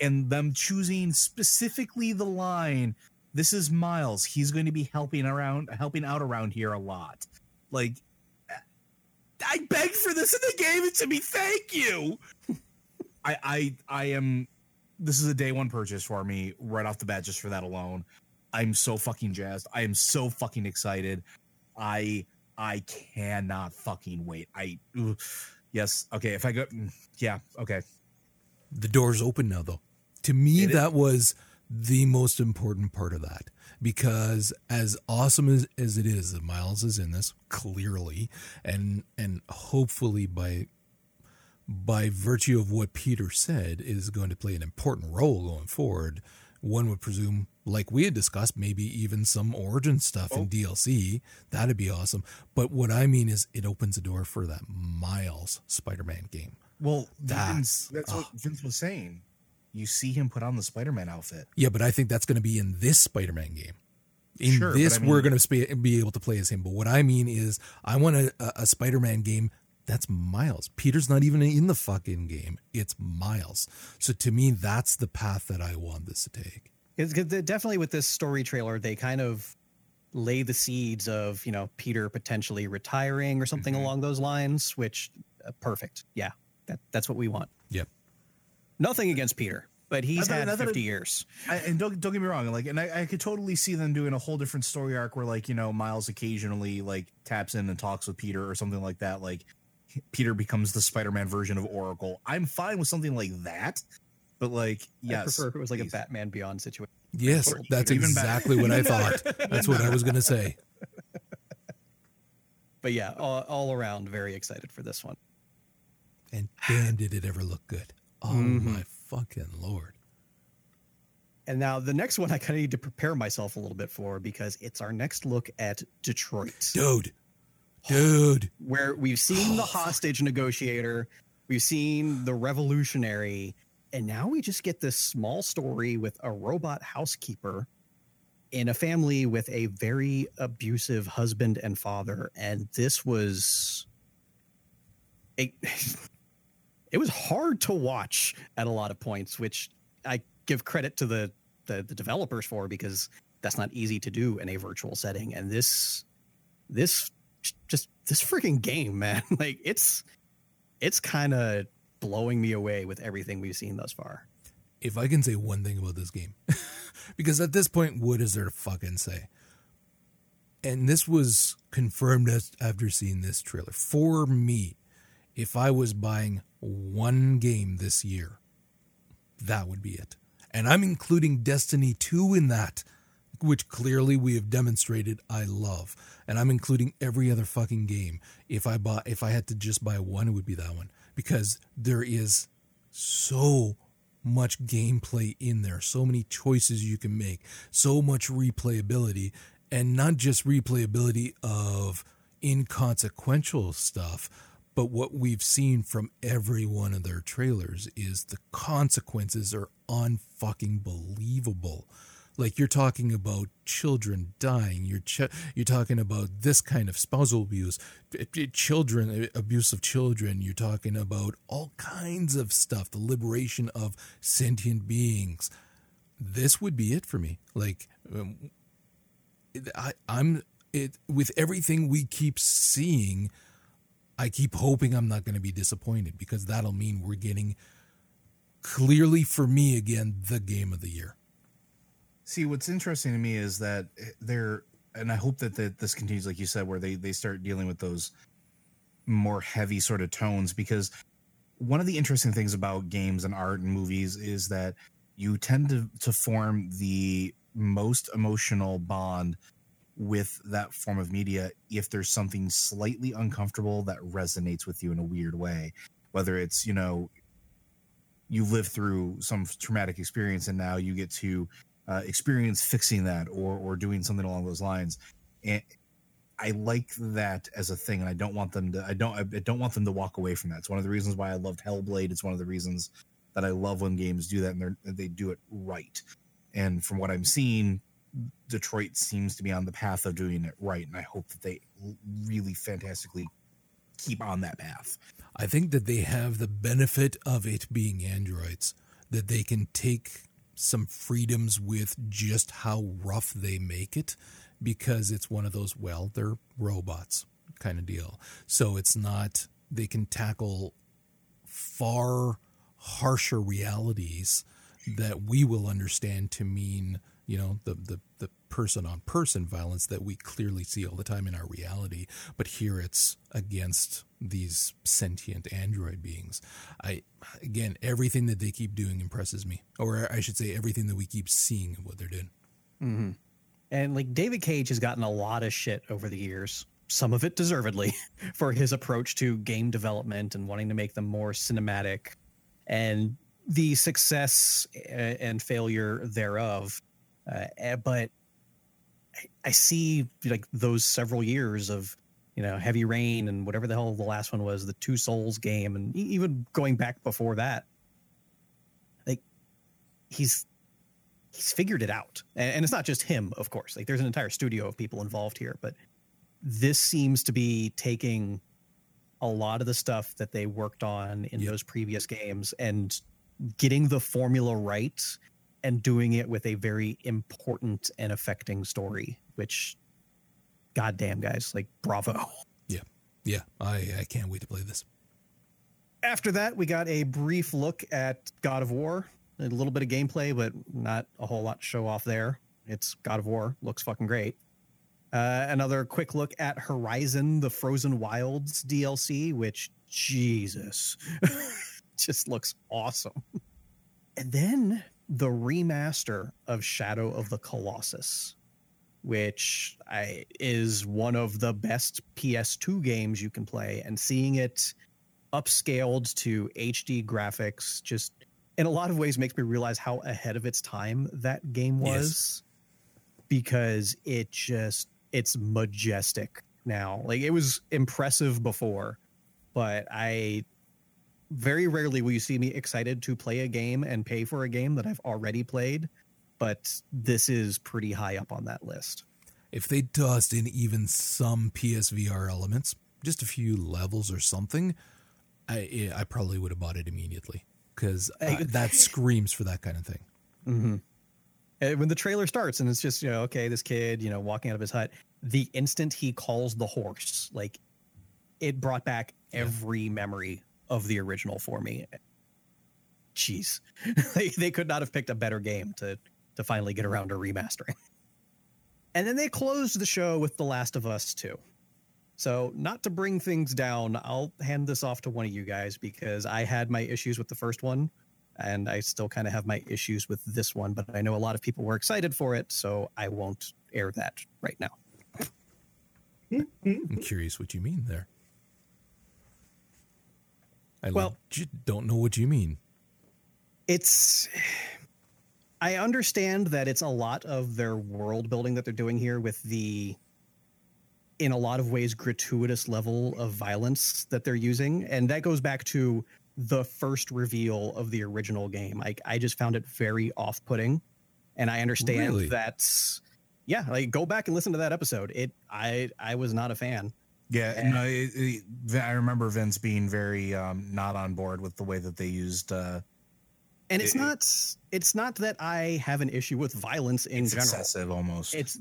C: and them choosing specifically the line this is Miles he's going to be helping around helping out around here a lot like I begged for this and they gave it to me thank you I I I am this is a day one purchase for me right off the bat just for that alone. I'm so fucking jazzed. I am so fucking excited. I I cannot fucking wait. I ugh. yes, okay, if I go mm, yeah, okay.
B: the door's open now though to me
C: It is-
B: that was the most important part of that. Because as awesome as, as it is that miles is in this clearly and and hopefully by by virtue of what peter said is going to play an important role going forward. One would presume like we had discussed maybe even some origin stuff in oh. dlc that'd be awesome. But what i mean is it opens the door for that miles spider-man game.
C: Well,
B: That's-
C: that's what Vince was saying. You see him put on the Spider-Man outfit.
B: Yeah, but I think that's going to be in this Spider-Man game. In
C: Sure,
B: this,
C: I
B: we're going to be able to play as him. But what I mean is, I want a, a Spider-Man game that's Miles. Peter's not even in the fucking game. It's Miles. So to me, that's the path that I want this to take.
A: It's good definitely with this story trailer, they kind of lay the seeds of you know Peter potentially retiring or something
C: Mhm.
A: along those lines. Which uh, perfect, yeah, that that's what we want.
B: Yep.
A: Nothing against Peter. but he's
C: thought-
A: had
C: I
A: 50
C: it-
A: years.
C: I, and don't don't get me wrong, like, and I, I could totally see them doing a whole different story arc where, like, you know, Miles occasionally like taps in and talks with Peter or something like that. Like, Peter becomes the Spider-Man version of Oracle. I'm fine with something like that, but like, yes,
A: I prefer if it was like
C: please.
A: a Batman Beyond situation.
B: Yes,
C: Or
B: that's
C: even
B: exactly what I thought. That's what I was going to say.
A: But yeah, all, all around, very excited for this one.
B: And damn, did it ever look good. Oh,
A: Mhm.
B: my fucking Lord.
A: And now the next one I kind of need to prepare myself a little bit for because it's our next look at Detroit,
B: Dude. Dude.
A: where we've seen the hostage negotiator, we've seen the revolutionary, and now we just get this small story with a robot housekeeper in a family with a very abusive husband and father. And this was a it was hard to watch at a lot of points, which I give credit to the the, the developers for because that's not easy to do in a virtual setting. And this this just this freaking game, man, like it's it's kind of blowing me away with everything we've seen thus far.
B: If I can say one thing about this game, because at this point, what is there to fucking say? And this was confirmed after seeing this trailer. For me, if I was buying one game this year, that would be it. And I'm including Destiny 2 in that, which clearly we have demonstrated I love. And I'm including every other fucking game. If I bought if I had to just buy one, it would be that one. Because there is so much gameplay in there, so many choices you can make, so much replayability, and not just replayability of inconsequential stuff, but what we've seen from every one of their trailers is the consequences are unfucking believable. Like you're talking about children dying, you're ch- you're talking about this kind of spousal abuse, eh, children eh, abuse of children. You're talking about all kinds of stuff, the liberation of sentient beings. This would be it for me. Like um, I, I'm it with everything we keep seeing. I keep hoping I'm not going to be disappointed because that'll mean we're getting clearly for me again the game of the year.
C: See, what's interesting to me is that eh, they're, and I hope that, that this continues, like you said, where they they start dealing with those more heavy sort of tones. Because one of the interesting things about games and art and movies is that you tend to to form the most emotional bond with that form of media if there's something slightly uncomfortable that resonates with you in a weird way. Whether it's you know you've lived through some traumatic experience and now you get to uh, experience fixing that or or doing something along those lines. And i like that as a thing and i don't want them to i don't i don't want them to walk away from that. It's one of the reasons why i loved hellblade. It's one of the reasons that i love when games do that and they they do it right. And from what i'm seeing detroit seems to be on the path of doing it right and i hope that they really fantastically keep on that path
B: I think that they have the benefit of it being androids, that they can take some freedoms with just how rough they make it because it's one of those, well, they're robots kind of deal. So it's not, they can tackle far harsher realities that we will understand to mean, you know, the, the, the person on person violence that we clearly see all the time in our reality. But here it's against these sentient android beings. I, again, everything that they keep doing impresses me, or I should say, everything that we keep seeing of what they're doing.
A: Mm-hmm. And like David Cage has gotten a lot of shit over the years, some of it deservedly, for his approach to game development and wanting to make them more cinematic and the success uh, and failure thereof. Uh, eh, but I- I see like those several years of you know heavy rain and whatever the hell the last one was the two souls game and even going back before that like he's he's figured it out and, and it's not just him of course like there's an entire studio of people involved here but this seems to be taking a lot of the stuff that they worked on in
B: Yep.
A: those previous games and getting the formula right and doing it with a very important and affecting story which goddamn guys like bravo
B: Yeah, Yeah. I, I can't wait to play this.
A: after that we got a brief look at god of war A little bit of gameplay, but not a whole lot to show off there. It's God of War. Looks fucking great. Uh, another quick look at Horizon, the Frozen Wilds DLC, which Jesus just looks awesome. And then the remaster of Shadow of the Colossus, which I, is one of the best PS2 games you can play, and seeing it upscaled to HD graphics just in a lot of ways makes me realize how ahead of its time that game was because it just it's majestic now. Like it was impressive before, but I very rarely will you see me excited to play a game and pay for a game that I've already played, but this is pretty high up on that list.
B: If they tossed in even some PSVR elements, just a few levels or something, I I probably would have bought it immediately because uh, that screams for that kind of thing.
A: Mm-hmm. And when the trailer starts and it's just you know okay this kid you know walking out of his hut, the instant he calls the horse, like it brought back every yeah. memory of the original for me. Jeez, they they could not have picked a better game to to finally get around to remastering. And then they closed the show with The Last of Us 2. So, not to bring things down, I'll hand this off to one of you guys because I had my issues with the first one and I still kind of have my issues with this one, but I know a lot of people were excited for it, so I won't air that right now.
B: I'm curious what you mean there. I
A: well,
B: don't know what you mean.
A: It's I understand that it's a lot of their world building that they're doing here with the in a lot of ways gratuitous level of violence that they're using. And that goes back to the first reveal of the original game. I, I just found it very off-putting. And i understand really? that's yeah like go back and listen to that episode. It i i was not a fan
C: yeah and, no, it, it, i remember vince being very um, not on board with the way that they used uh,
A: and it's it, not it's not that i have an issue with violence in general.
C: excessive almost.
A: It's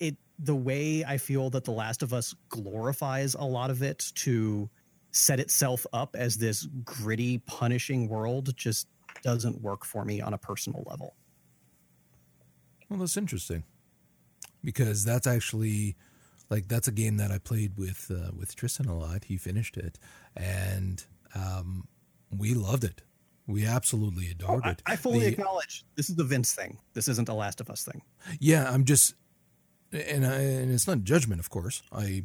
A: it the way I feel that The Last of Us glorifies a lot of it to set itself up as this gritty, punishing world just doesn't work for me on a personal level.
B: Well, that's interesting. Because that's actually like that's a game that I played with uh, with Tristan a lot. He finished it, and um, we loved it. We absolutely adored oh, I, it.
A: I fully the, acknowledge this is the Vince thing. This isn't the Last of Us thing.
B: Yeah, I'm just and, I, and it's not judgment, of course. I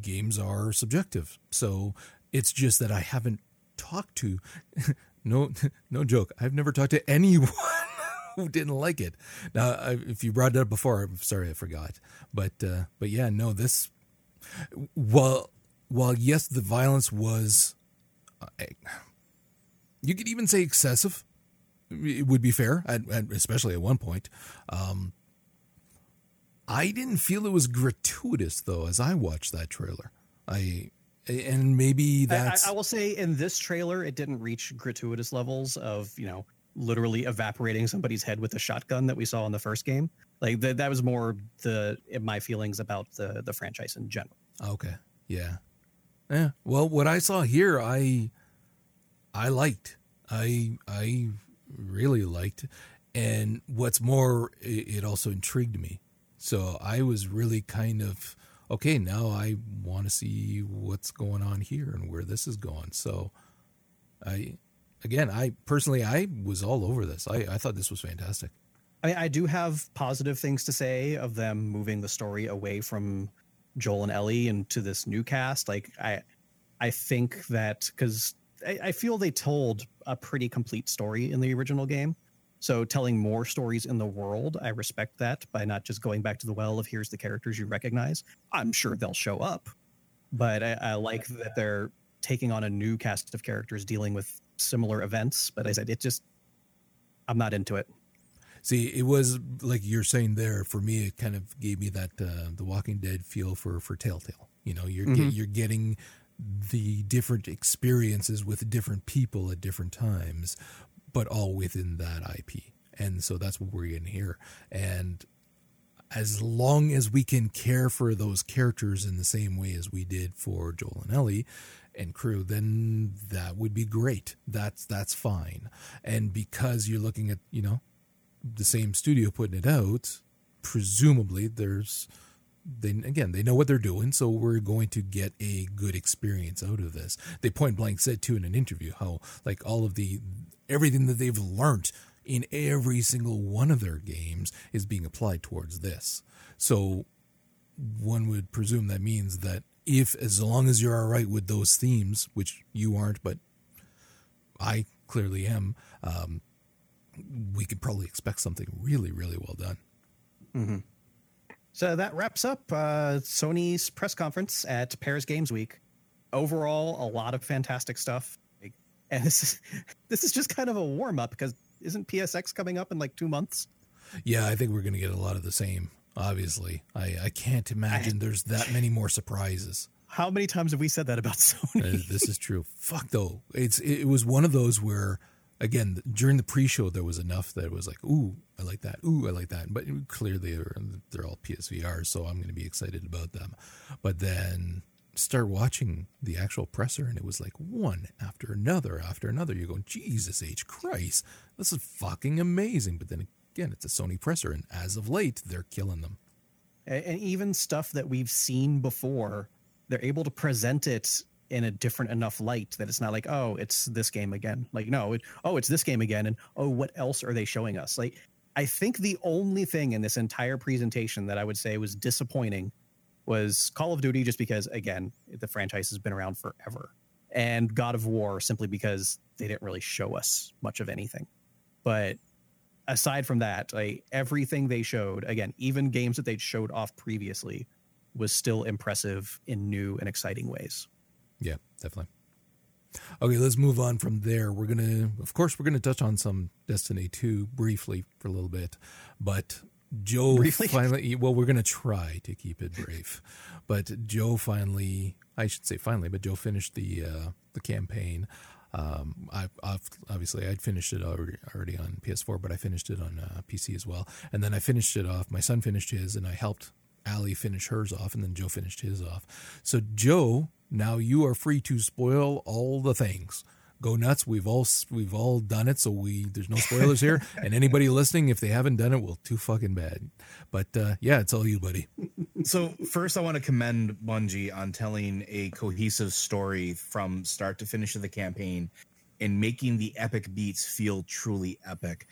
B: games are subjective, so it's just that I haven't talked to. no, no joke. I've never talked to anyone who didn't like it. Now, if you brought it up before, I'm sorry, I forgot. But uh, but yeah, no. This while while yes, the violence was. Uh, you could even say excessive. It would be fair, especially at one point. Um, I didn't feel it was gratuitous though as I watched that trailer. I and maybe that's
A: I, I, will say in this trailer it didn't reach gratuitous levels of you know literally evaporating somebody's head with a shotgun that we saw in the first game. Like that that was more the my feelings about the the franchise in general.
B: Okay. Yeah. Yeah. Well, what I saw here, I I liked. I I really liked, and what's more, it, it also intrigued me so I was really kind of okay. Now I want to see what's going on here and where this is going. So I, again, I personally, I was all over this. I, I thought this was fantastic.
A: I mean, I do have positive things to say of them moving the story away from Joel and Ellie into this new cast. Like I, I think that because I, I feel they told a pretty complete story in the original game. So telling more stories in the world, I respect that by not just going back to the well of here's the characters you recognize. I'm sure they'll show up, but I, I like that they're taking on a new cast of characters dealing with similar events. But I said it just, I'm not into it.
B: See, it was like you're saying there. For me, it kind of gave me that uh, the Walking Dead feel for for Telltale. You know, you're mm-hmm. get, you're getting the different experiences with different people at different times, but all within that IP. And so that's what we're getting here. And as long as we can care for those characters in the same way as we did for Joel and Ellie, and crew, then that would be great. That's that's fine. And because you're looking at you know the same studio putting it out, presumably there's they again they know what they're doing so we're going to get a good experience out of this they point blank said too in an interview how like all of the everything that they've learned in every single one of their games is being applied towards this so one would presume that means that if as long as you're all right with those themes which you aren't but i clearly am um, we could probably expect something really really well done
A: So that wraps up uh, Sony's press conference at Paris Games Week. Overall, a lot of fantastic stuff. And this is this is just kind of a warm up because isn't PSX coming up in like two months?
B: Yeah, I think we're going to get a lot of the same. Obviously, I, I can't imagine there's that many more surprises.
A: How many times have we said that about Sony?
B: Uh, this is true. Fuck though, it's it was one of those where again during the pre-show there was enough that it was like, ooh, I like that. Ooh, I like that. But clearly they're they're all PSVRs, so I'm going to be excited about them. But then start watching the actual presser and it was like one after another after another you're going jesus h christ this is fucking amazing but then again it's a sony presser and as of late they're killing them
A: and even stuff that we've seen before, they're able to present it in a different enough light that it's not like, oh, it's this game again. Like, no, it, oh, it's this game again, and oh, what else are they showing us? Like, I think the only thing in this entire presentation that I would say was disappointing was Call of Duty, just because again, the franchise has been around forever, and God of War simply because they didn't really show us much of anything. But aside from that, like everything they showed, again, even games that they showed off previously, was still impressive in new and exciting ways.
B: Yeah, definitely. Okay, let's move on from there. We're gonna, of course, we're gonna touch on some Destiny two briefly for a little bit, but Joe
A: Briefly?
B: finally. Well, we're gonna try to keep it brief, but Joe finally, I should say finally, but Joe finished the uh, the campaign. Um, I I've, obviously I'd finished it already, already on PS4, but I finished it on uh, PC as well. And then I finished it off. My son finished his, and I helped Allie finish hers off, and then Joe finished his off. So Joe, now you are free to spoil all the things. Go nuts! We've all we've all done it, so we there's no spoilers here. And anybody listening, if they haven't done it, well, too fucking bad. But uh, yeah, it's all you, buddy.
C: So first, I want to commend Bungie on telling a cohesive story from start to finish of the campaign, and making the epic beats feel truly epic.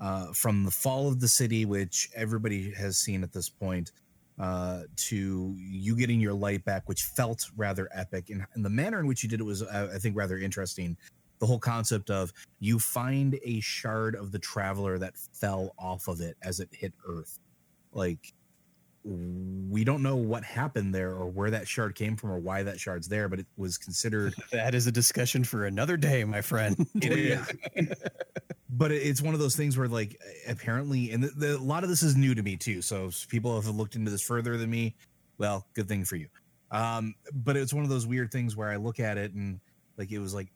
C: Uh, from the fall of the city, which everybody has seen at this point, uh, to you getting your light back, which felt rather epic, and, and the manner in which you did it was, uh, I think, rather interesting. The whole concept of you find a shard of the traveler that fell off of it as it hit Earth, like we don't know what happened there or where that shard came from or why that shard's there, but it was considered.
A: That is a discussion for another day, my friend.
C: It is. but it's one of those things where, like, apparently, and the, the, a lot of this is new to me too. So people have looked into this further than me. Well, good thing for you. Um, but it's one of those weird things where I look at it and like it was like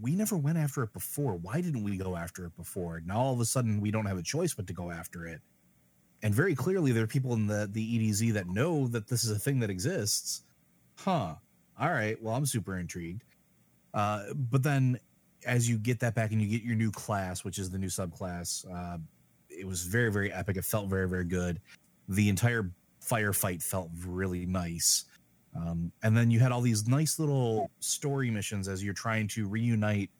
C: we never went after it before. Why didn't we go after it before? Now all of a sudden we don't have a choice but to go after it. And very clearly there are people in the the EDZ that know that this is a thing that exists. Huh. All right. Well, I'm super intrigued. Uh, but then as you get that back and you get your new class, which is the new subclass, uh, it was very, very epic. It felt very, very good. The entire firefight felt really nice. Um, and then you had all these nice little story missions as you're trying to reunite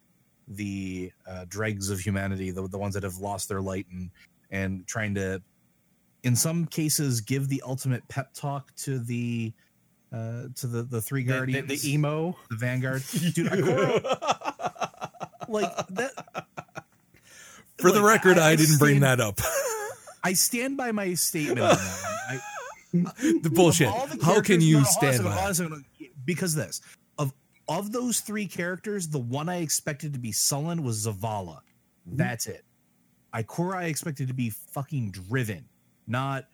C: the uh, dregs of humanity, the, the ones that have lost their light, and and trying to, in some cases, give the ultimate pep talk to the uh, to the the three
A: The, the,
C: guardians,
A: the emo.
C: the vanguard, dude. Ikora, like that.
B: For the record, I,
C: I
B: didn't bring that up.
C: I stand by my statement on that. I,
B: the bullshit.
C: The
B: How can you
C: no, no, hold on a
B: stand by?
C: hold
B: it?
C: a second. Because this of of those three characters, the one I expected to be sullen was Zavala. That's it. Ikora I expected to be fucking driven, not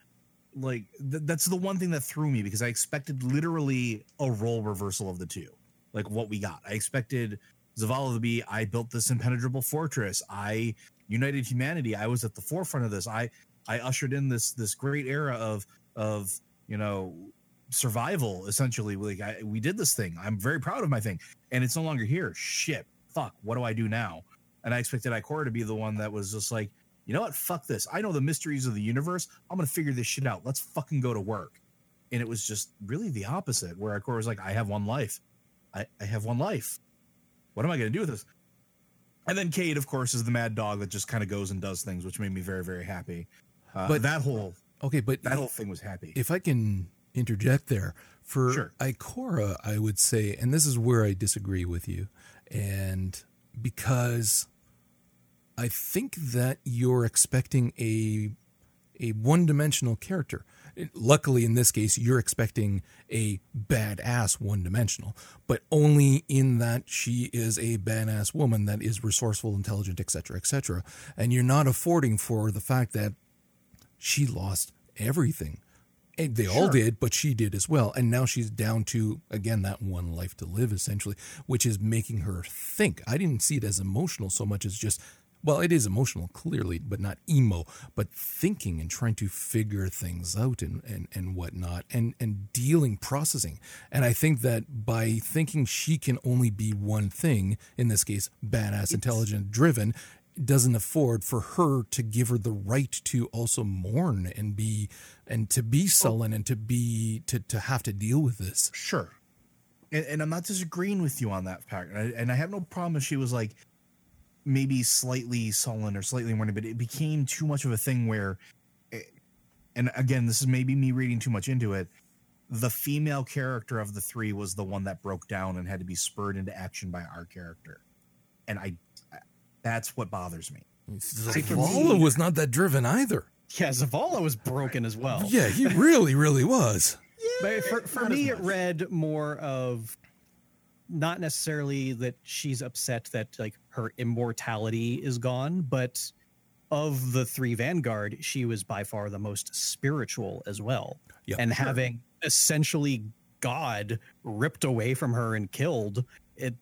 C: like th- that's the one thing that threw me because I expected literally a role reversal of the two, like what we got. I expected Zavala to be I built this impenetrable fortress. I united humanity. I was at the forefront of this. I I ushered in this this great era of of you know survival essentially. Like I, we did this thing. I'm very proud of my thing, and it's no longer here. Shit, fuck. What do I do now? And I expected Ikora to be the one that was just like, you know what? Fuck this. I know the mysteries of the universe. I'm gonna figure this shit out. Let's fucking go to work. And it was just really the opposite, where Ikora was like, I have one life. I, I have one life. What am I gonna do with this? And then Cayde, of course, is the mad dog that just kind of goes and does things, which made me very, very happy. Uh,
B: But-
C: but that whole
B: Okay, but
C: that whole thing was happy.
B: if I can interject there for
C: Sure.
B: Ikora, I would say, and this is where I disagree with you, and because I think that you're expecting a a one dimensional character. Luckily, in this case, you're expecting a badass one dimensional, but only in that she is a badass woman that is resourceful, intelligent, etc., etc. And you're not affording for the fact that she lost everything. And they all did, but she did as well. And now she's down to, again, that one life to live, essentially, which is making her think. I didn't see it as emotional so much as just, well, it is emotional, clearly, but not emo, but thinking and trying to figure things out and, and, and whatnot and, and dealing, processing. And I think that by thinking she can only be one thing, in this case, badass, intelligent, driven, doesn't afford for her to give her the right to also mourn and be and to be oh. sullen and to be to to have to deal with this.
C: Sure. And, and I'm not disagreeing with you on that part. And I, and I have no problem if she was like maybe slightly sullen or slightly mourning, but it became too much of a thing where, it, and again, this is maybe me reading too much into it. The female character of the three was the one that broke down and had to be spurred into action by our character. And I, that's what bothers me.
B: Zavala was not that driven either.
A: Yeah, Zavala was broken as well.
B: Yeah, he really, really was.
A: But for, for me, it read more of not necessarily that she's upset that like her immortality is gone, but of the three Vanguard, she was by far the most spiritual as well.
B: Yep.
A: and
B: Sure.
A: having essentially God ripped away from her and killed, it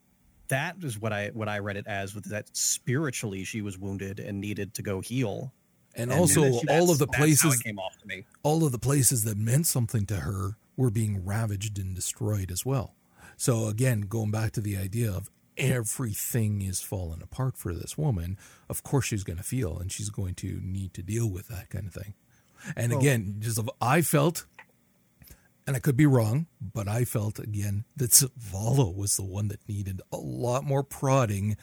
A: that is what I what I read it as with that spiritually she was wounded and needed to go heal.
B: And,
A: And
B: also
A: that's-
B: all of the places
A: came off to me.
B: all of the places that meant something to her were being ravaged and destroyed as well. So again, going back to the idea of everything is falling apart for this woman, of course she's going to feel and she's going to need to deal with that kind of thing. And again, just I felt and I could be wrong, but I felt again that Zavala was the one that needed a lot more prodding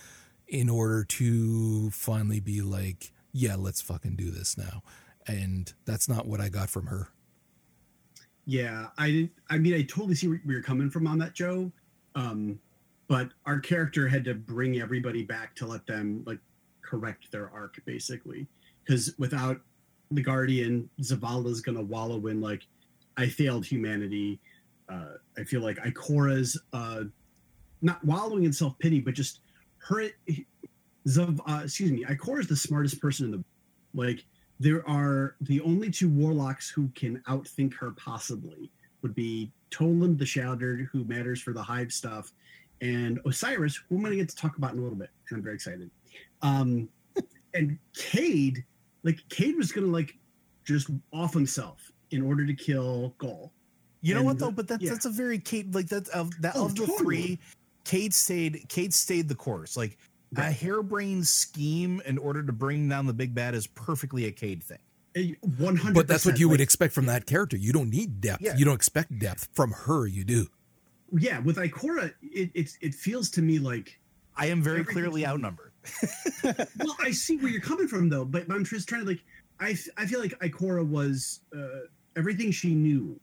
B: in order to finally be like, yeah, let's fucking do this now. And that's not what I got from her.
D: Yeah, I didn't. I mean, I totally see where you're coming from on that, Joe. Um, but our character had to bring everybody back to let them like correct their arc, basically. Because without the Guardian, Zavala's gonna wallow in like, I failed humanity. Uh, I feel like Ikora's uh, not wallowing in self pity, but just her. Zav, uh, excuse me, Ikora's the smartest person in the like there are the only two warlocks who can outthink her possibly would be Toland the Shattered, who matters for the hive stuff, and Osiris, who I'm going to get to talk about in a little bit, and I'm very excited. Um, and Cayde, like Cayde was going to like just off himself in order to kill Ghaul.
C: You know
D: And
C: what though? But that's
D: yeah.
C: that's a very Cayde like that of that
D: Oh,
C: of the
D: totally.
C: three. Cayde stayed. Cayde stayed the course. Like a harebrained scheme in order to bring down the big bad is perfectly a Cayde thing.
D: One hundred.
B: But that's what you would expect from that character. You don't need depth.
C: Yeah.
B: You don't expect depth from her. You do.
D: Yeah, with Ikora, it, it it feels to me like
C: I am very clearly outnumbered.
D: well, I see where you're coming from though, but I'm just trying to like I, I feel like Ikora was uh, everything she knew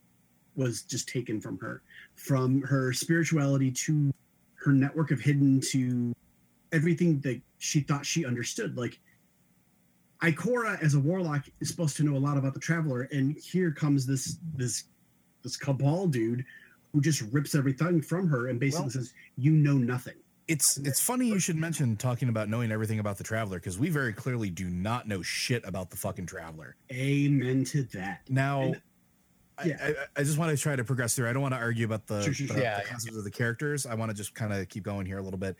D: was just taken from her, from her spirituality to her network of hidden to everything that she thought she understood. Like Ikora as a warlock is supposed to know a lot about the traveler, and here comes this this this cabal dude who just rips everything from her and basically
C: Well-
D: says, "You know nothing."
C: It's it's funny you should mention talking about knowing everything about the traveler because we very clearly do not know shit about the fucking traveler.
D: Amen to that.
C: Now,
D: And-
C: I,
D: yeah.
C: I, I just want to try to progress through. I don't want to argue about the,
D: Sure, sure,
C: the,
D: sure.
C: the
A: Yeah, yeah.
C: concepts of the characters. I want to just kind of keep going here a little bit.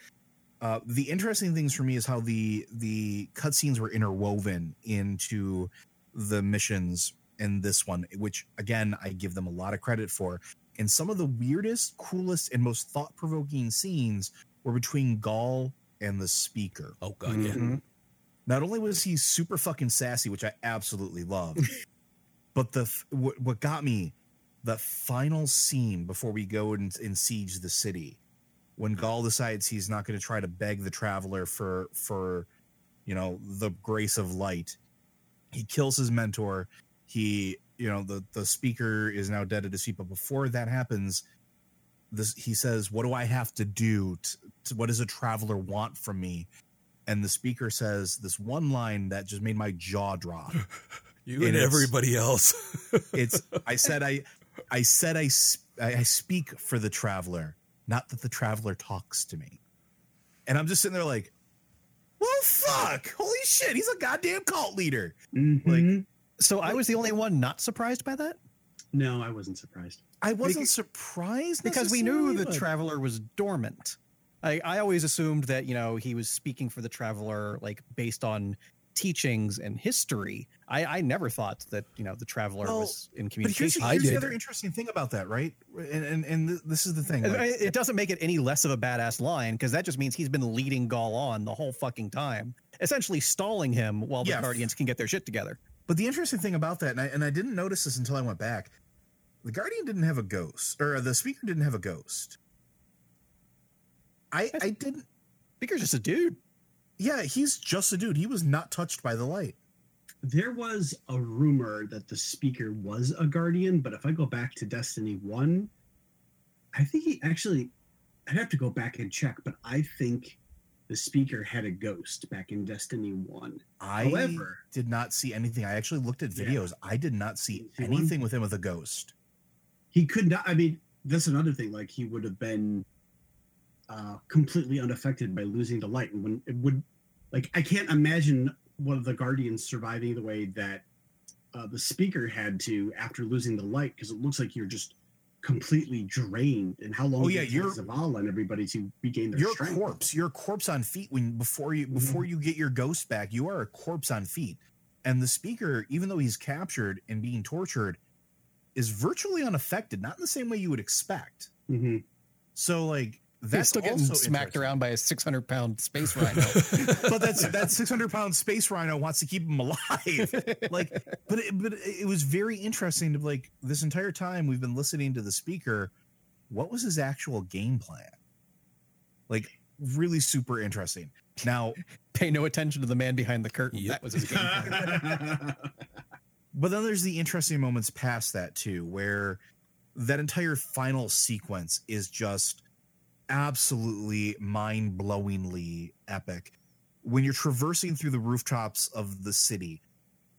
C: Uh, the interesting things for me is how the the cutscenes were interwoven into the missions in this one, which again I give them a lot of credit for. And some of the weirdest, coolest, and most thought-provoking scenes were between Ghaul and the speaker.
B: Oh god, yeah.
A: Mhm.
C: Not only was he super fucking sassy, which I absolutely love, but the what, what got me the final scene before we go and, and siege the city, when Ghaul decides he's not going to try to beg the traveler for for you know the grace of light, he kills his mentor. He you know the the speaker is now dead at his feet, but before that happens. This, he says, "What do I have to do? To, to, what does a traveler want from me?" and the speaker says this one line that just made my jaw drop.
B: You
C: And
B: and everybody else.
C: It's I said I I said I I speak for the traveler, not that the traveler talks to me. And I'm just sitting there like, well, fuck, holy shit, he's a goddamn cult leader.
D: Mhm.
A: So I was the only one not surprised by that
D: no, I wasn't surprised.
C: I wasn't
D: Because-
C: surprised
A: because we knew the traveler was dormant. I, I always assumed that you know he was speaking for the traveler like based on teachings and history. I, I never thought that you know the traveler
C: Well,
A: was in
C: But here's,
A: communication.
B: I
C: here's the other interesting thing about that, right? And and, and this is the thing.
A: It-
C: like-
A: it doesn't make it any less of a badass line because that just means he's been leading Ghaul on the whole fucking time, essentially stalling him while the
C: Yeah.
A: Guardians can get their shit together.
C: But the interesting thing about that, and I, and I didn't notice this until I went back, the Guardian didn't have a ghost, or the speaker didn't have a ghost. I I didn't.
A: Speaker's just a dude.
C: Yeah, he's just a dude. He was not touched by the light.
D: There was a rumor that the speaker was a guardian, but if I go back to Destiny 1, I think he actually I'd have to go back and check, but I think the speaker had a ghost back in Destiny 1.
C: I
D: However-
C: did not see anything. I actually looked at
D: Yeah.
C: videos. I did not see
D: See one?
C: anything with him with a ghost.
D: He could not I mean, that's another thing like he would have been uh completely unaffected by losing the light and when it would like I can't imagine one of the guardians surviving the way that uh, the speaker had to after losing the light because it looks like you're just completely drained and how long
C: Oh, yeah, you're-
D: Zavala and everybody to regain their
C: You're a
D: strength
C: corpse. You're a corpse on feet when before you before you get your ghost back. You are a corpse on feet. And the speaker, even though he's captured and being tortured, is virtually unaffected. Not in the same way you would expect.
D: Mhm.
C: So like that's
A: still getting
C: also
A: smacked around by a 600 pound space rhino.
C: but that's that 600 pound space rhino wants to keep him alive like but it, but it was very interesting to like this entire time we've been listening to the speaker what was his actual game plan like really super interesting now
A: Pay no attention to the man behind the curtain.
B: Yep.
A: That was his game plan.
C: but then there's the interesting moments past that too where that entire final sequence is just absolutely mind-blowingly epic. When you're traversing through the rooftops of the city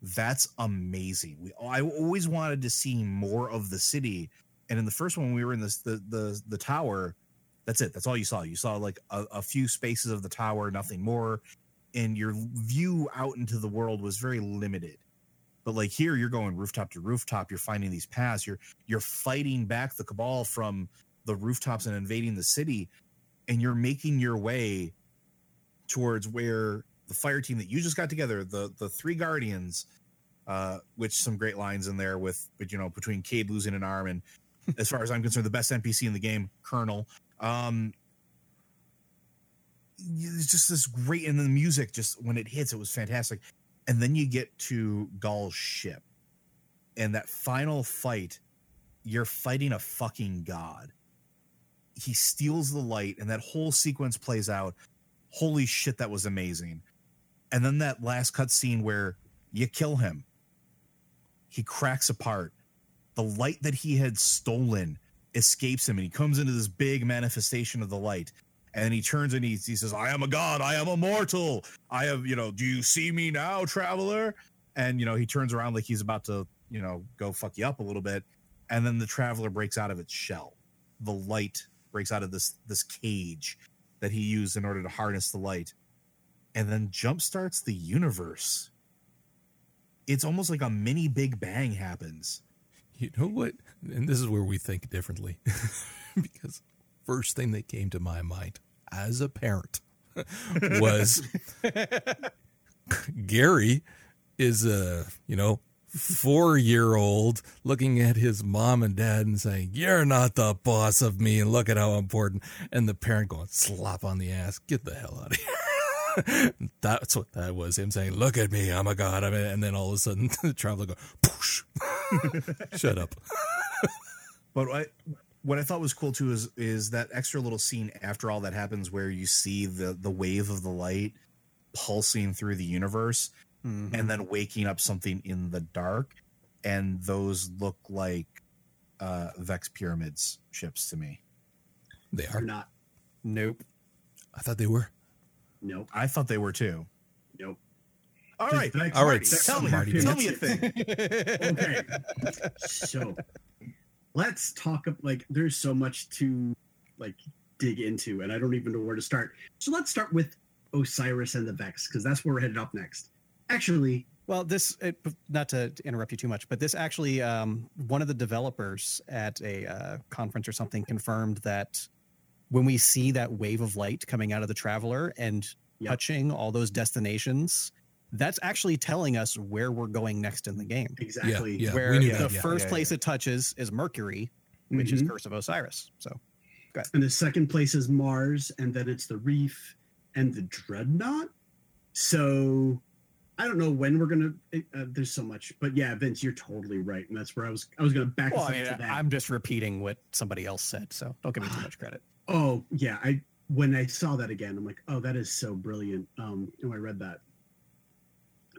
C: that's amazing. We i always wanted to see more of the city and in the first one we were in this the the, the tower. That's it. That's all you saw. You saw like a, a few spaces of the tower nothing more and your view out into the world was very limited. But like here you're going rooftop to rooftop. You're finding these paths. You're you're fighting back the cabal from the rooftops and invading the city and you're making your way towards where the fire team that you just got together the the three guardians uh which some great lines in there with but you know between Cayde losing an arm and as far as I'm concerned the best NPC in the game Colonel um it's just this great and the music just when it hits it was fantastic. And then you get to Ghaul's ship. And that final fight you're fighting a fucking god he steals the light and that whole sequence plays out. Holy shit that was amazing. And then that last cut scene where you kill him. He cracks apart. The light that he had stolen escapes him and he comes into this big manifestation of the light. And he turns and he, he says i am a god. I am immortal. I have you know do you see me now traveler? And you know he turns around like he's about to you know go fuck you up a little bit. And then the traveler breaks out of its shell. The light breaks out of this this cage that he used in order to harness the light and then jump starts the universe it's almost like a mini big bang happens
B: You know what? And this is where we think differently. because first thing that came to my mind as a parent was Gary is a, you know, four year old looking at his mom and dad and saying, You're not the boss of me, and look at how important. And the parent going, Slap on the ass, get the hell out of here. That's what that was him saying, Look at me, I'm a god. I and then all of a sudden the traveler go, Poosh. Shut up.
C: But I, what I thought was cool too is is that extra little scene after all that happens where you see the the wave of the light pulsing through the universe
A: Mhm.
C: and then waking up something in the dark and those look like uh vex pyramids ships to me
B: They
D: Or
B: are.
D: not.
A: nope.
B: I thought they were.
D: Nope.
C: i thought they were too
D: Nope.
C: all
D: Just
C: right
D: Vex-
B: all right,
C: tell me
B: Marty,
C: tell me a thing
D: okay so let's talk ab- like there's so much to like dig into and i don't even know where to start so let's start with osiris and the vex because that's where we're headed up next actually
A: Well, this it, not to interrupt you too much, but this actually um, one of the developers at a uh, conference or something confirmed that when we see that wave of light coming out of the traveler and
D: Yep.
A: touching all those destinations, that's actually telling us where we're going next in the game.
D: exactly
B: yeah.
A: where the
B: that, yeah.
A: first
C: Yeah,
A: place it touches is Mercury, which is
D: Mhm.
A: Curse of Osiris. So
D: and the second place is mars and then it's the reef and the dreadnought so i don't know when we're gonna uh, there's so much but yeah vince you're totally right and that's where i was i was gonna back
A: well, I mean,
D: to that.
A: I'm just repeating what somebody else said, so don't give me too much credit.
D: Oh yeah, I when I saw that again, I'm like, oh, that is so brilliant. Um, and I read that.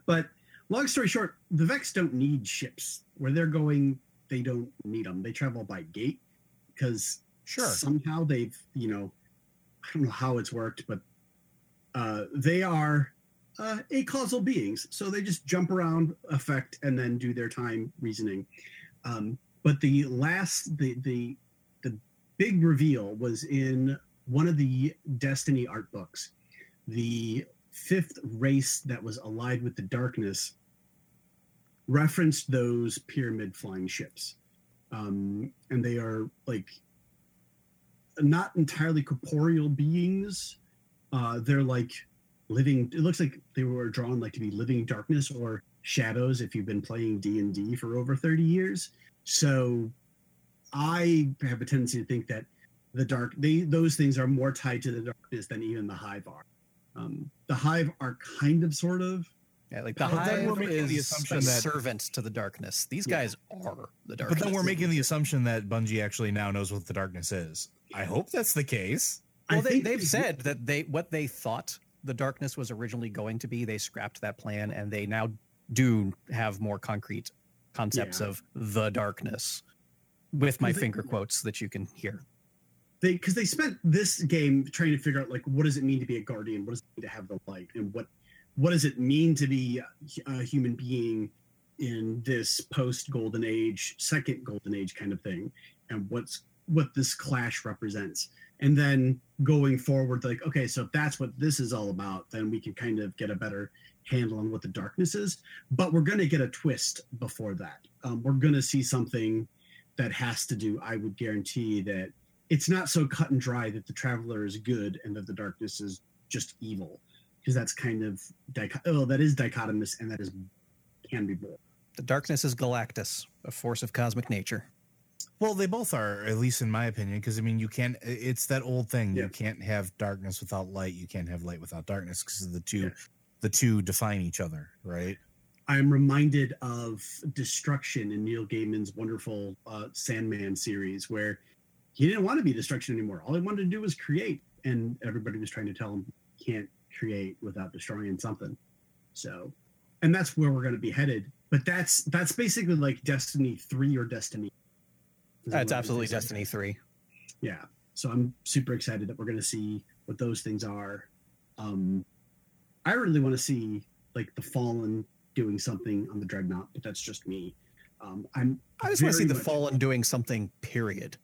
D: But long story short, the Vex don't need ships. Where they're going, they don't need them. They travel by gate because sure somehow they've, you know, I don't know how it's worked, but uh, they are uh, acausal beings. So they just jump around, affect, and then do their time reasoning. Um, but the last, the the the big reveal was in one of the Destiny art books. The fifth race that was allied with the darkness referenced those pyramid flying ships. Um, and they are like not entirely corporeal beings. Uh, they're like living. It looks like they were drawn like to be living darkness or shadows. If you've been playing D and D for over thirty years, so I have a tendency to think that the dark they those things are more tied to the darkness than even the hive are. Um, the hive are kind of sort of
A: Yeah, like the
C: But then we're
A: hive
C: making
A: is
C: the
A: the
C: assumption that-
A: servants to the darkness. These
D: Yeah.
A: guys are the darkness.
C: but then we're making the assumption that bungie actually now knows what the darkness is i hope that's the case
A: well,
D: I
A: they, they've
D: they-
A: said that they what they thought the darkness was originally going to be. They scrapped that plan, and they now do have more concrete concepts
D: Yeah.
A: of the darkness, with my
D: they-
A: finger quotes that you can hear.
D: they because they spent this game trying to figure out like what does it mean to be a guardian what does it mean to have the light and what what does it mean to be a human being in this post golden age second golden age kind of thing and what's what this clash represents and then going forward like okay so if that's what this is all about then we can kind of get a better handle on what the darkness is. But we're going to get a twist before that. Um, we're going to see something that has to do i would guarantee that it's not so cut and dry that the traveler is good and that the darkness is just evil because that's kind of dichot- oh that is dichotomous and that is can be both.
A: The darkness is Galactus, a force of cosmic nature.
C: Well, they both are, at least in my opinion, because I mean, you can't. It's that old thing.
D: Yeah.
C: You can't have darkness without light. You can't have light without darkness because the two,
D: Yeah.
C: the two define each other, right?
D: i'm reminded of destruction in neil gaiman's wonderful uh, sandman series where he didn't want to be destruction anymore all he wanted to do was create and everybody was trying to tell him "You can't create without destroying something so and that's where we're going to be headed but that's that's basically like destiny 3 or destiny
A: That's absolutely. Destiny Three.
D: yeah so i'm super excited that we're going to see what those things are um i really want to see like the fallen doing something on the dreadnought but that's just me um i'm
A: I just want to see the
D: much-
A: Fallen doing something. Period.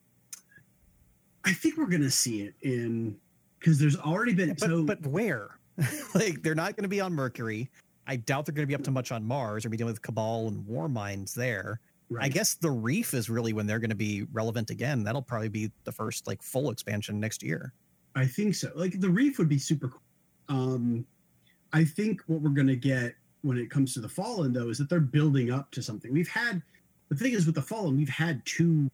D: i think we're going to see it in because there's already been
A: But
D: so
A: but where? like they're not going to be on Mercury. I doubt they're going to be up to much on Mars or be dealing with Cabal and War Minds there. I guess the Reef is really when they're going to be relevant again. That'll probably be the first like full expansion next year.
D: I think so. Like the reef would be super cool. Um, I think what we're gonna get when it comes to the Fallen, though, is that they're building up to something. We've had the thing is with the Fallen, we've had two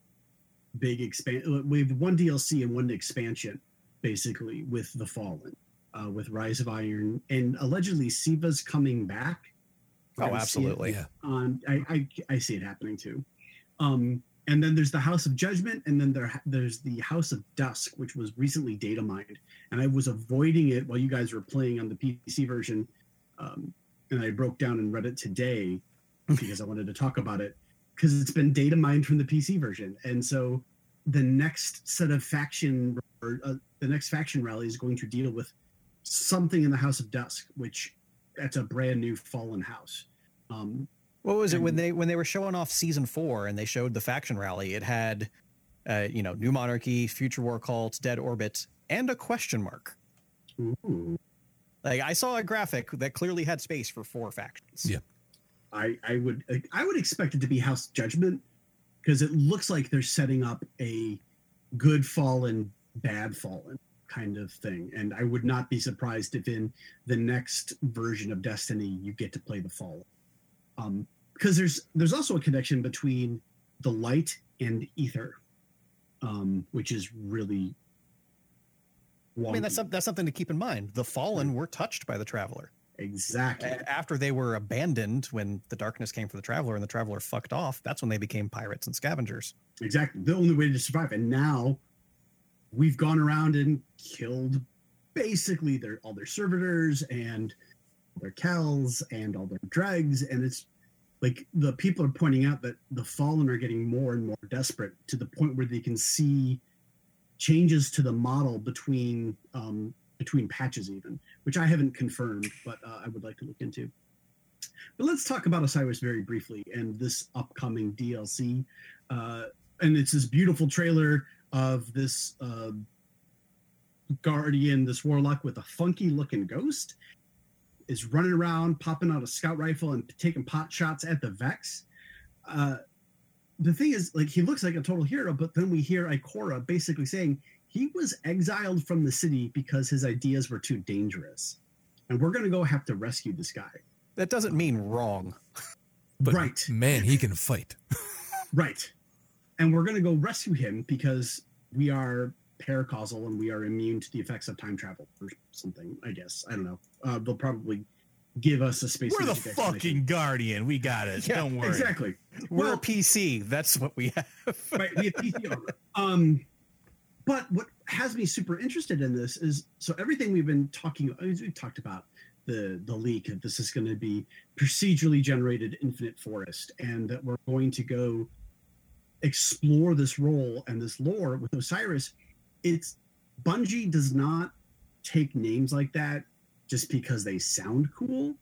D: big expand. We have one DLC and one expansion, basically with the Fallen, uh, with Rise of Iron, and allegedly Siva's coming back. We're
A: Oh,
D: gonna see it
A: absolutely.
B: Yeah.
D: on I, I I see it happening too. Um, and then there's the House of Judgment, and then there there's the House of Dusk, which was recently data mined, and I was avoiding it while you guys were playing on the PC version, um, and I broke down and read it today because I wanted to talk about it because it's been data mined from the PC version, and so the next set of faction or uh, the next faction rally is going to deal with something in the House of Dusk, which that's a brand new fallen house. Um,
A: What was it when they when they were showing off season four and they showed the faction rally? It had, uh, you know, New Monarchy, Future War Cult, Dead Orbit, and a question mark.
D: ooh,
A: Like I saw a graphic that clearly had space for four factions.
B: Yeah.
D: I I would I would expect it to be House Judgment because it looks like they're setting up a good fallen, bad fallen kind of thing, and I would not be surprised if in the next version of Destiny you get to play the fallen, um, because there's there's also a connection between the light and ether, um, which is really.
A: I mean, that's some, that's something to keep in mind. The fallen were touched by the traveler
D: exactly
A: after they were abandoned when the darkness came for the traveler and the traveler fucked off. That's when they became pirates and scavengers.
D: Exactly. The only way to survive. And now we've gone around and killed basically their all their servitors and their kells and all their dregs. And it's like the people are pointing out that the fallen are getting more and more desperate to the point where they can see changes to the model between um, between patches even, which I haven't confirmed, but uh, I would like to look into. But let's talk about Osiris very briefly and this upcoming DLC. Uh, and it's this beautiful trailer of this uh, guardian, this warlock with a funky looking ghost, is running around, popping out a scout rifle and taking pot shots at the Vex. Uh, the thing is, like, he looks like a total hero, but then we hear Ikora basically saying he was exiled from the city because his ideas were too dangerous. And we're going to go have to rescue this guy.
A: That doesn't mean wrong.
B: But
D: Right.
B: man, he can fight.
D: Right. And we're going to go rescue him because we are paracausal and we are immune to the effects of time travel or something, I guess. I don't know. Uh, they'll probably give us a space.
C: We're the fucking guardian. We got it.
A: Yeah,
C: Don't worry.
D: Exactly.
A: We're
D: Well-
A: a PC. That's what we have.
D: right. We have PC armor. Um, but what has me super interested in this is so everything we've been talking, We've talked about the the leak that this is going to be procedurally generated infinite forest, and that we're going to go explore this role and this lore with Osiris. It's Bungie does not take names like that just because they sound cool.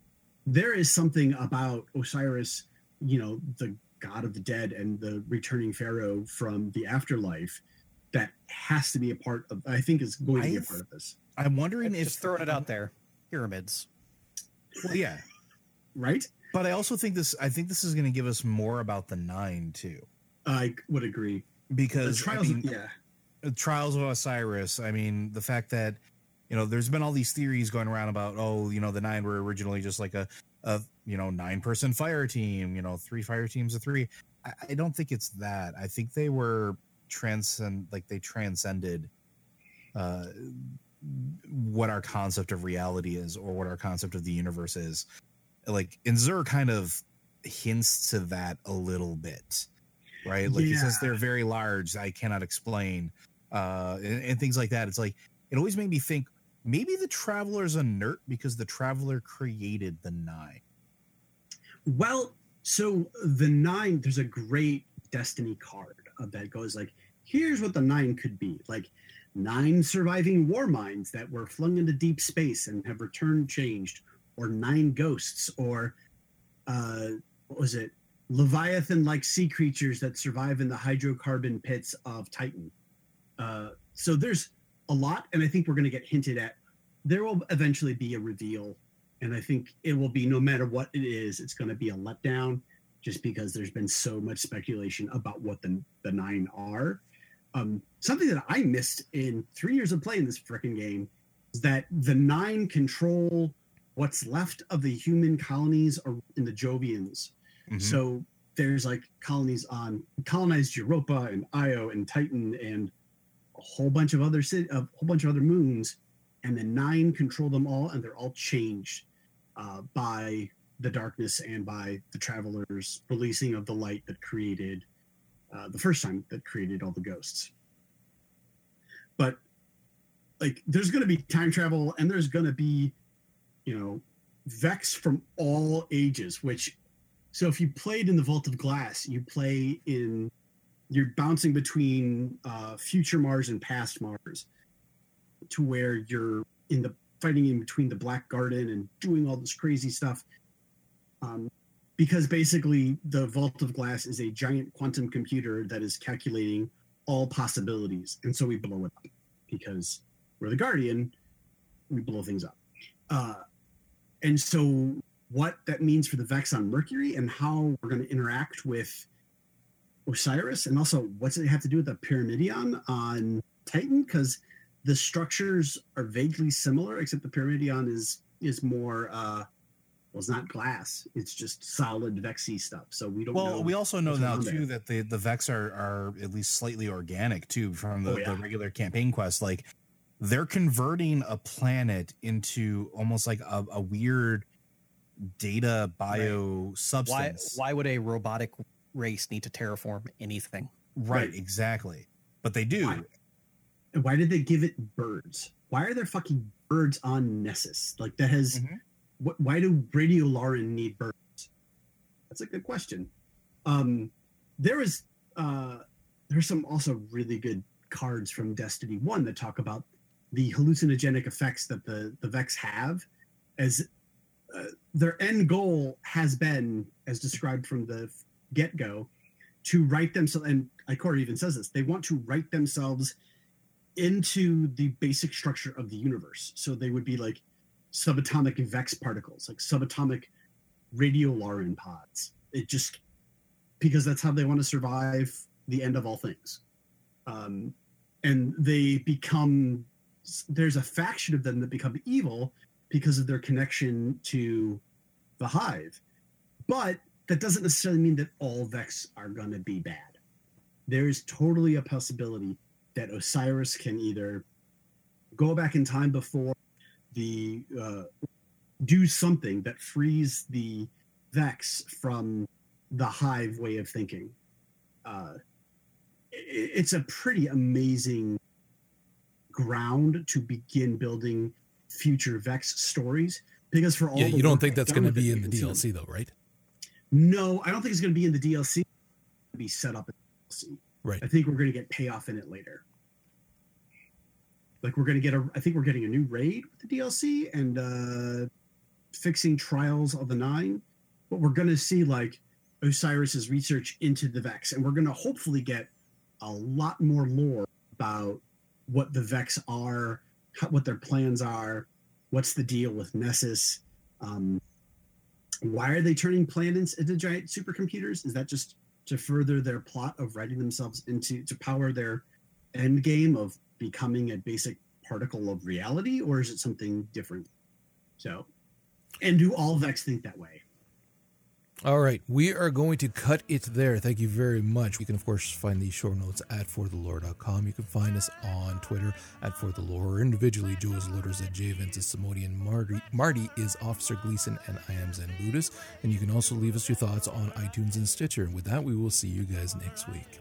D: There is something about Osiris, you know, the god of the dead and the returning pharaoh from the afterlife that has to be a part of i think is going to be a
C: I've-
D: part of this
C: I'm wondering if
A: Just throwing it out there. Pyramids.
C: Well, yeah,
D: right
C: but I also think this. I think this is going to give us more about the nine too,
D: i would agree the
C: because I
D: trials
C: mean,
D: yeah
C: Trials of Osiris. I mean, the fact that you know, there's been all these theories going around about, oh, you know, the nine were originally just like a, a you know, nine person fire team. You know, three fire teams of three. I, I don't think it's that. I think they were transcend, like they transcended. Uh, what our concept of reality is or what our concept of the universe is like and Xur kind of hints to that a little bit right like he says they're very large i cannot explain uh and, and things like that. It's like it always made me think maybe the traveler's a nerd because the traveler created the nine.
D: Well so the nine there's a great destiny card that goes like here's what the nine could be. Like nine surviving war minds that were flung into deep space and have returned changed or nine ghosts or uh what was it? Leviathan like sea creatures that survive in the hydrocarbon pits of titan uh so there's a lot and i think we're going to get hinted at there will eventually be a reveal and i think it will be no matter what it is it's going to be a letdown just because there's been so much speculation about what the, the nine are um, something that I missed in three years of playing this freaking game is that the nine control what's left of the human colonies are in the Jovians.
C: Mhm.
D: So there's like colonies on colonized Europa and Io and Titan and a whole bunch of other city, a whole bunch of other moons, and the nine control them all, and they're all changed uh, by the darkness and by the travelers releasing of the light that created uh, the first time that created all the ghosts. But like, there's going to be time travel, and there's going to be, you know, Vex from all ages. Which, so if you played in the Vault of Glass, you play in, you're bouncing between uh, future Mars and past Mars, to where you're in the fighting in between the Black Garden and doing all this crazy stuff. Um, because basically the vault of glass is a giant quantum computer that is calculating all possibilities and so we blow it up because we're the guardian we blow things up uh, and so what that means for the vex on mercury and how we're going to interact with osiris and also what's it have to do with the pyramidion on titan because the structures are vaguely similar except the pyramidion is is more uh well, it's not glass. It's just solid Vexy stuff. So we don't know.
C: Well, we also know now too
D: there.
C: that the the Vex are are at least slightly organic too from the,
D: Oh, yeah.
C: the regular campaign quest. Like they're converting a planet into almost like a, a weird data bio
A: Why
C: substance.
A: why would a robotic race need to terraform anything?
C: Right,
D: Right.
C: exactly. But they do.
D: Why? Why did they give it birds? Why are there fucking birds on Nessus? Like that has.
C: Mhm.
D: What? Why do radiolarian need birds? That's a good question. Um, there is uh, there's some also really good cards from Destiny One that talk about the hallucinogenic effects that the the Vex have, as uh, their end goal has been, as described from the get go, to write themselves. And Ikora even says this: they want to write themselves into the basic structure of the universe. So they would be like subatomic Vex particles, like subatomic radiolarian pods. It just because that's how they want to survive the end of all things. Um, and they become there's a faction of them that become evil because of their connection to the hive. But that doesn't necessarily mean that all Vex are going to be bad. There is totally a possibility that Osiris can either go back in time before the uh, do something that frees the Vex from the hive way of thinking. Uh, it's a pretty amazing ground to begin building future Vex stories because for all
B: Yeah, you don't think
D: I've
B: that's going to be in the. DLC though, right?
D: No, I don't think it's going to be in the DLC. Be set up in the DLC.
B: Right.
D: I think we're going to get payoff in it later. Like we're going to get a, I think we're getting a new raid with the DLC and uh fixing Trials of the Nine. But we're going to see like Osiris's research into the Vex, and we're going to hopefully get a lot more lore about what the Vex are, how, what their plans are, what's the deal with Nessus. Um, why are they turning planets into giant supercomputers? Is that just to further their plot of writing themselves into to power their end game of becoming a basic particle of reality, or is it something different? So, and do all Vex think that way?
B: All right, we are going to cut it there. Thank you very much. You can, of course, find these show notes at forthelore.com. You can find us on Twitter at forthelore, or individually. Joe is Loaders at J. Vince is Simodian. Marty, Marty is Officer Gleason, and I am Zen Buddhist. And you can also leave us your thoughts on iTunes and Stitcher. And with that, we will see you guys next week.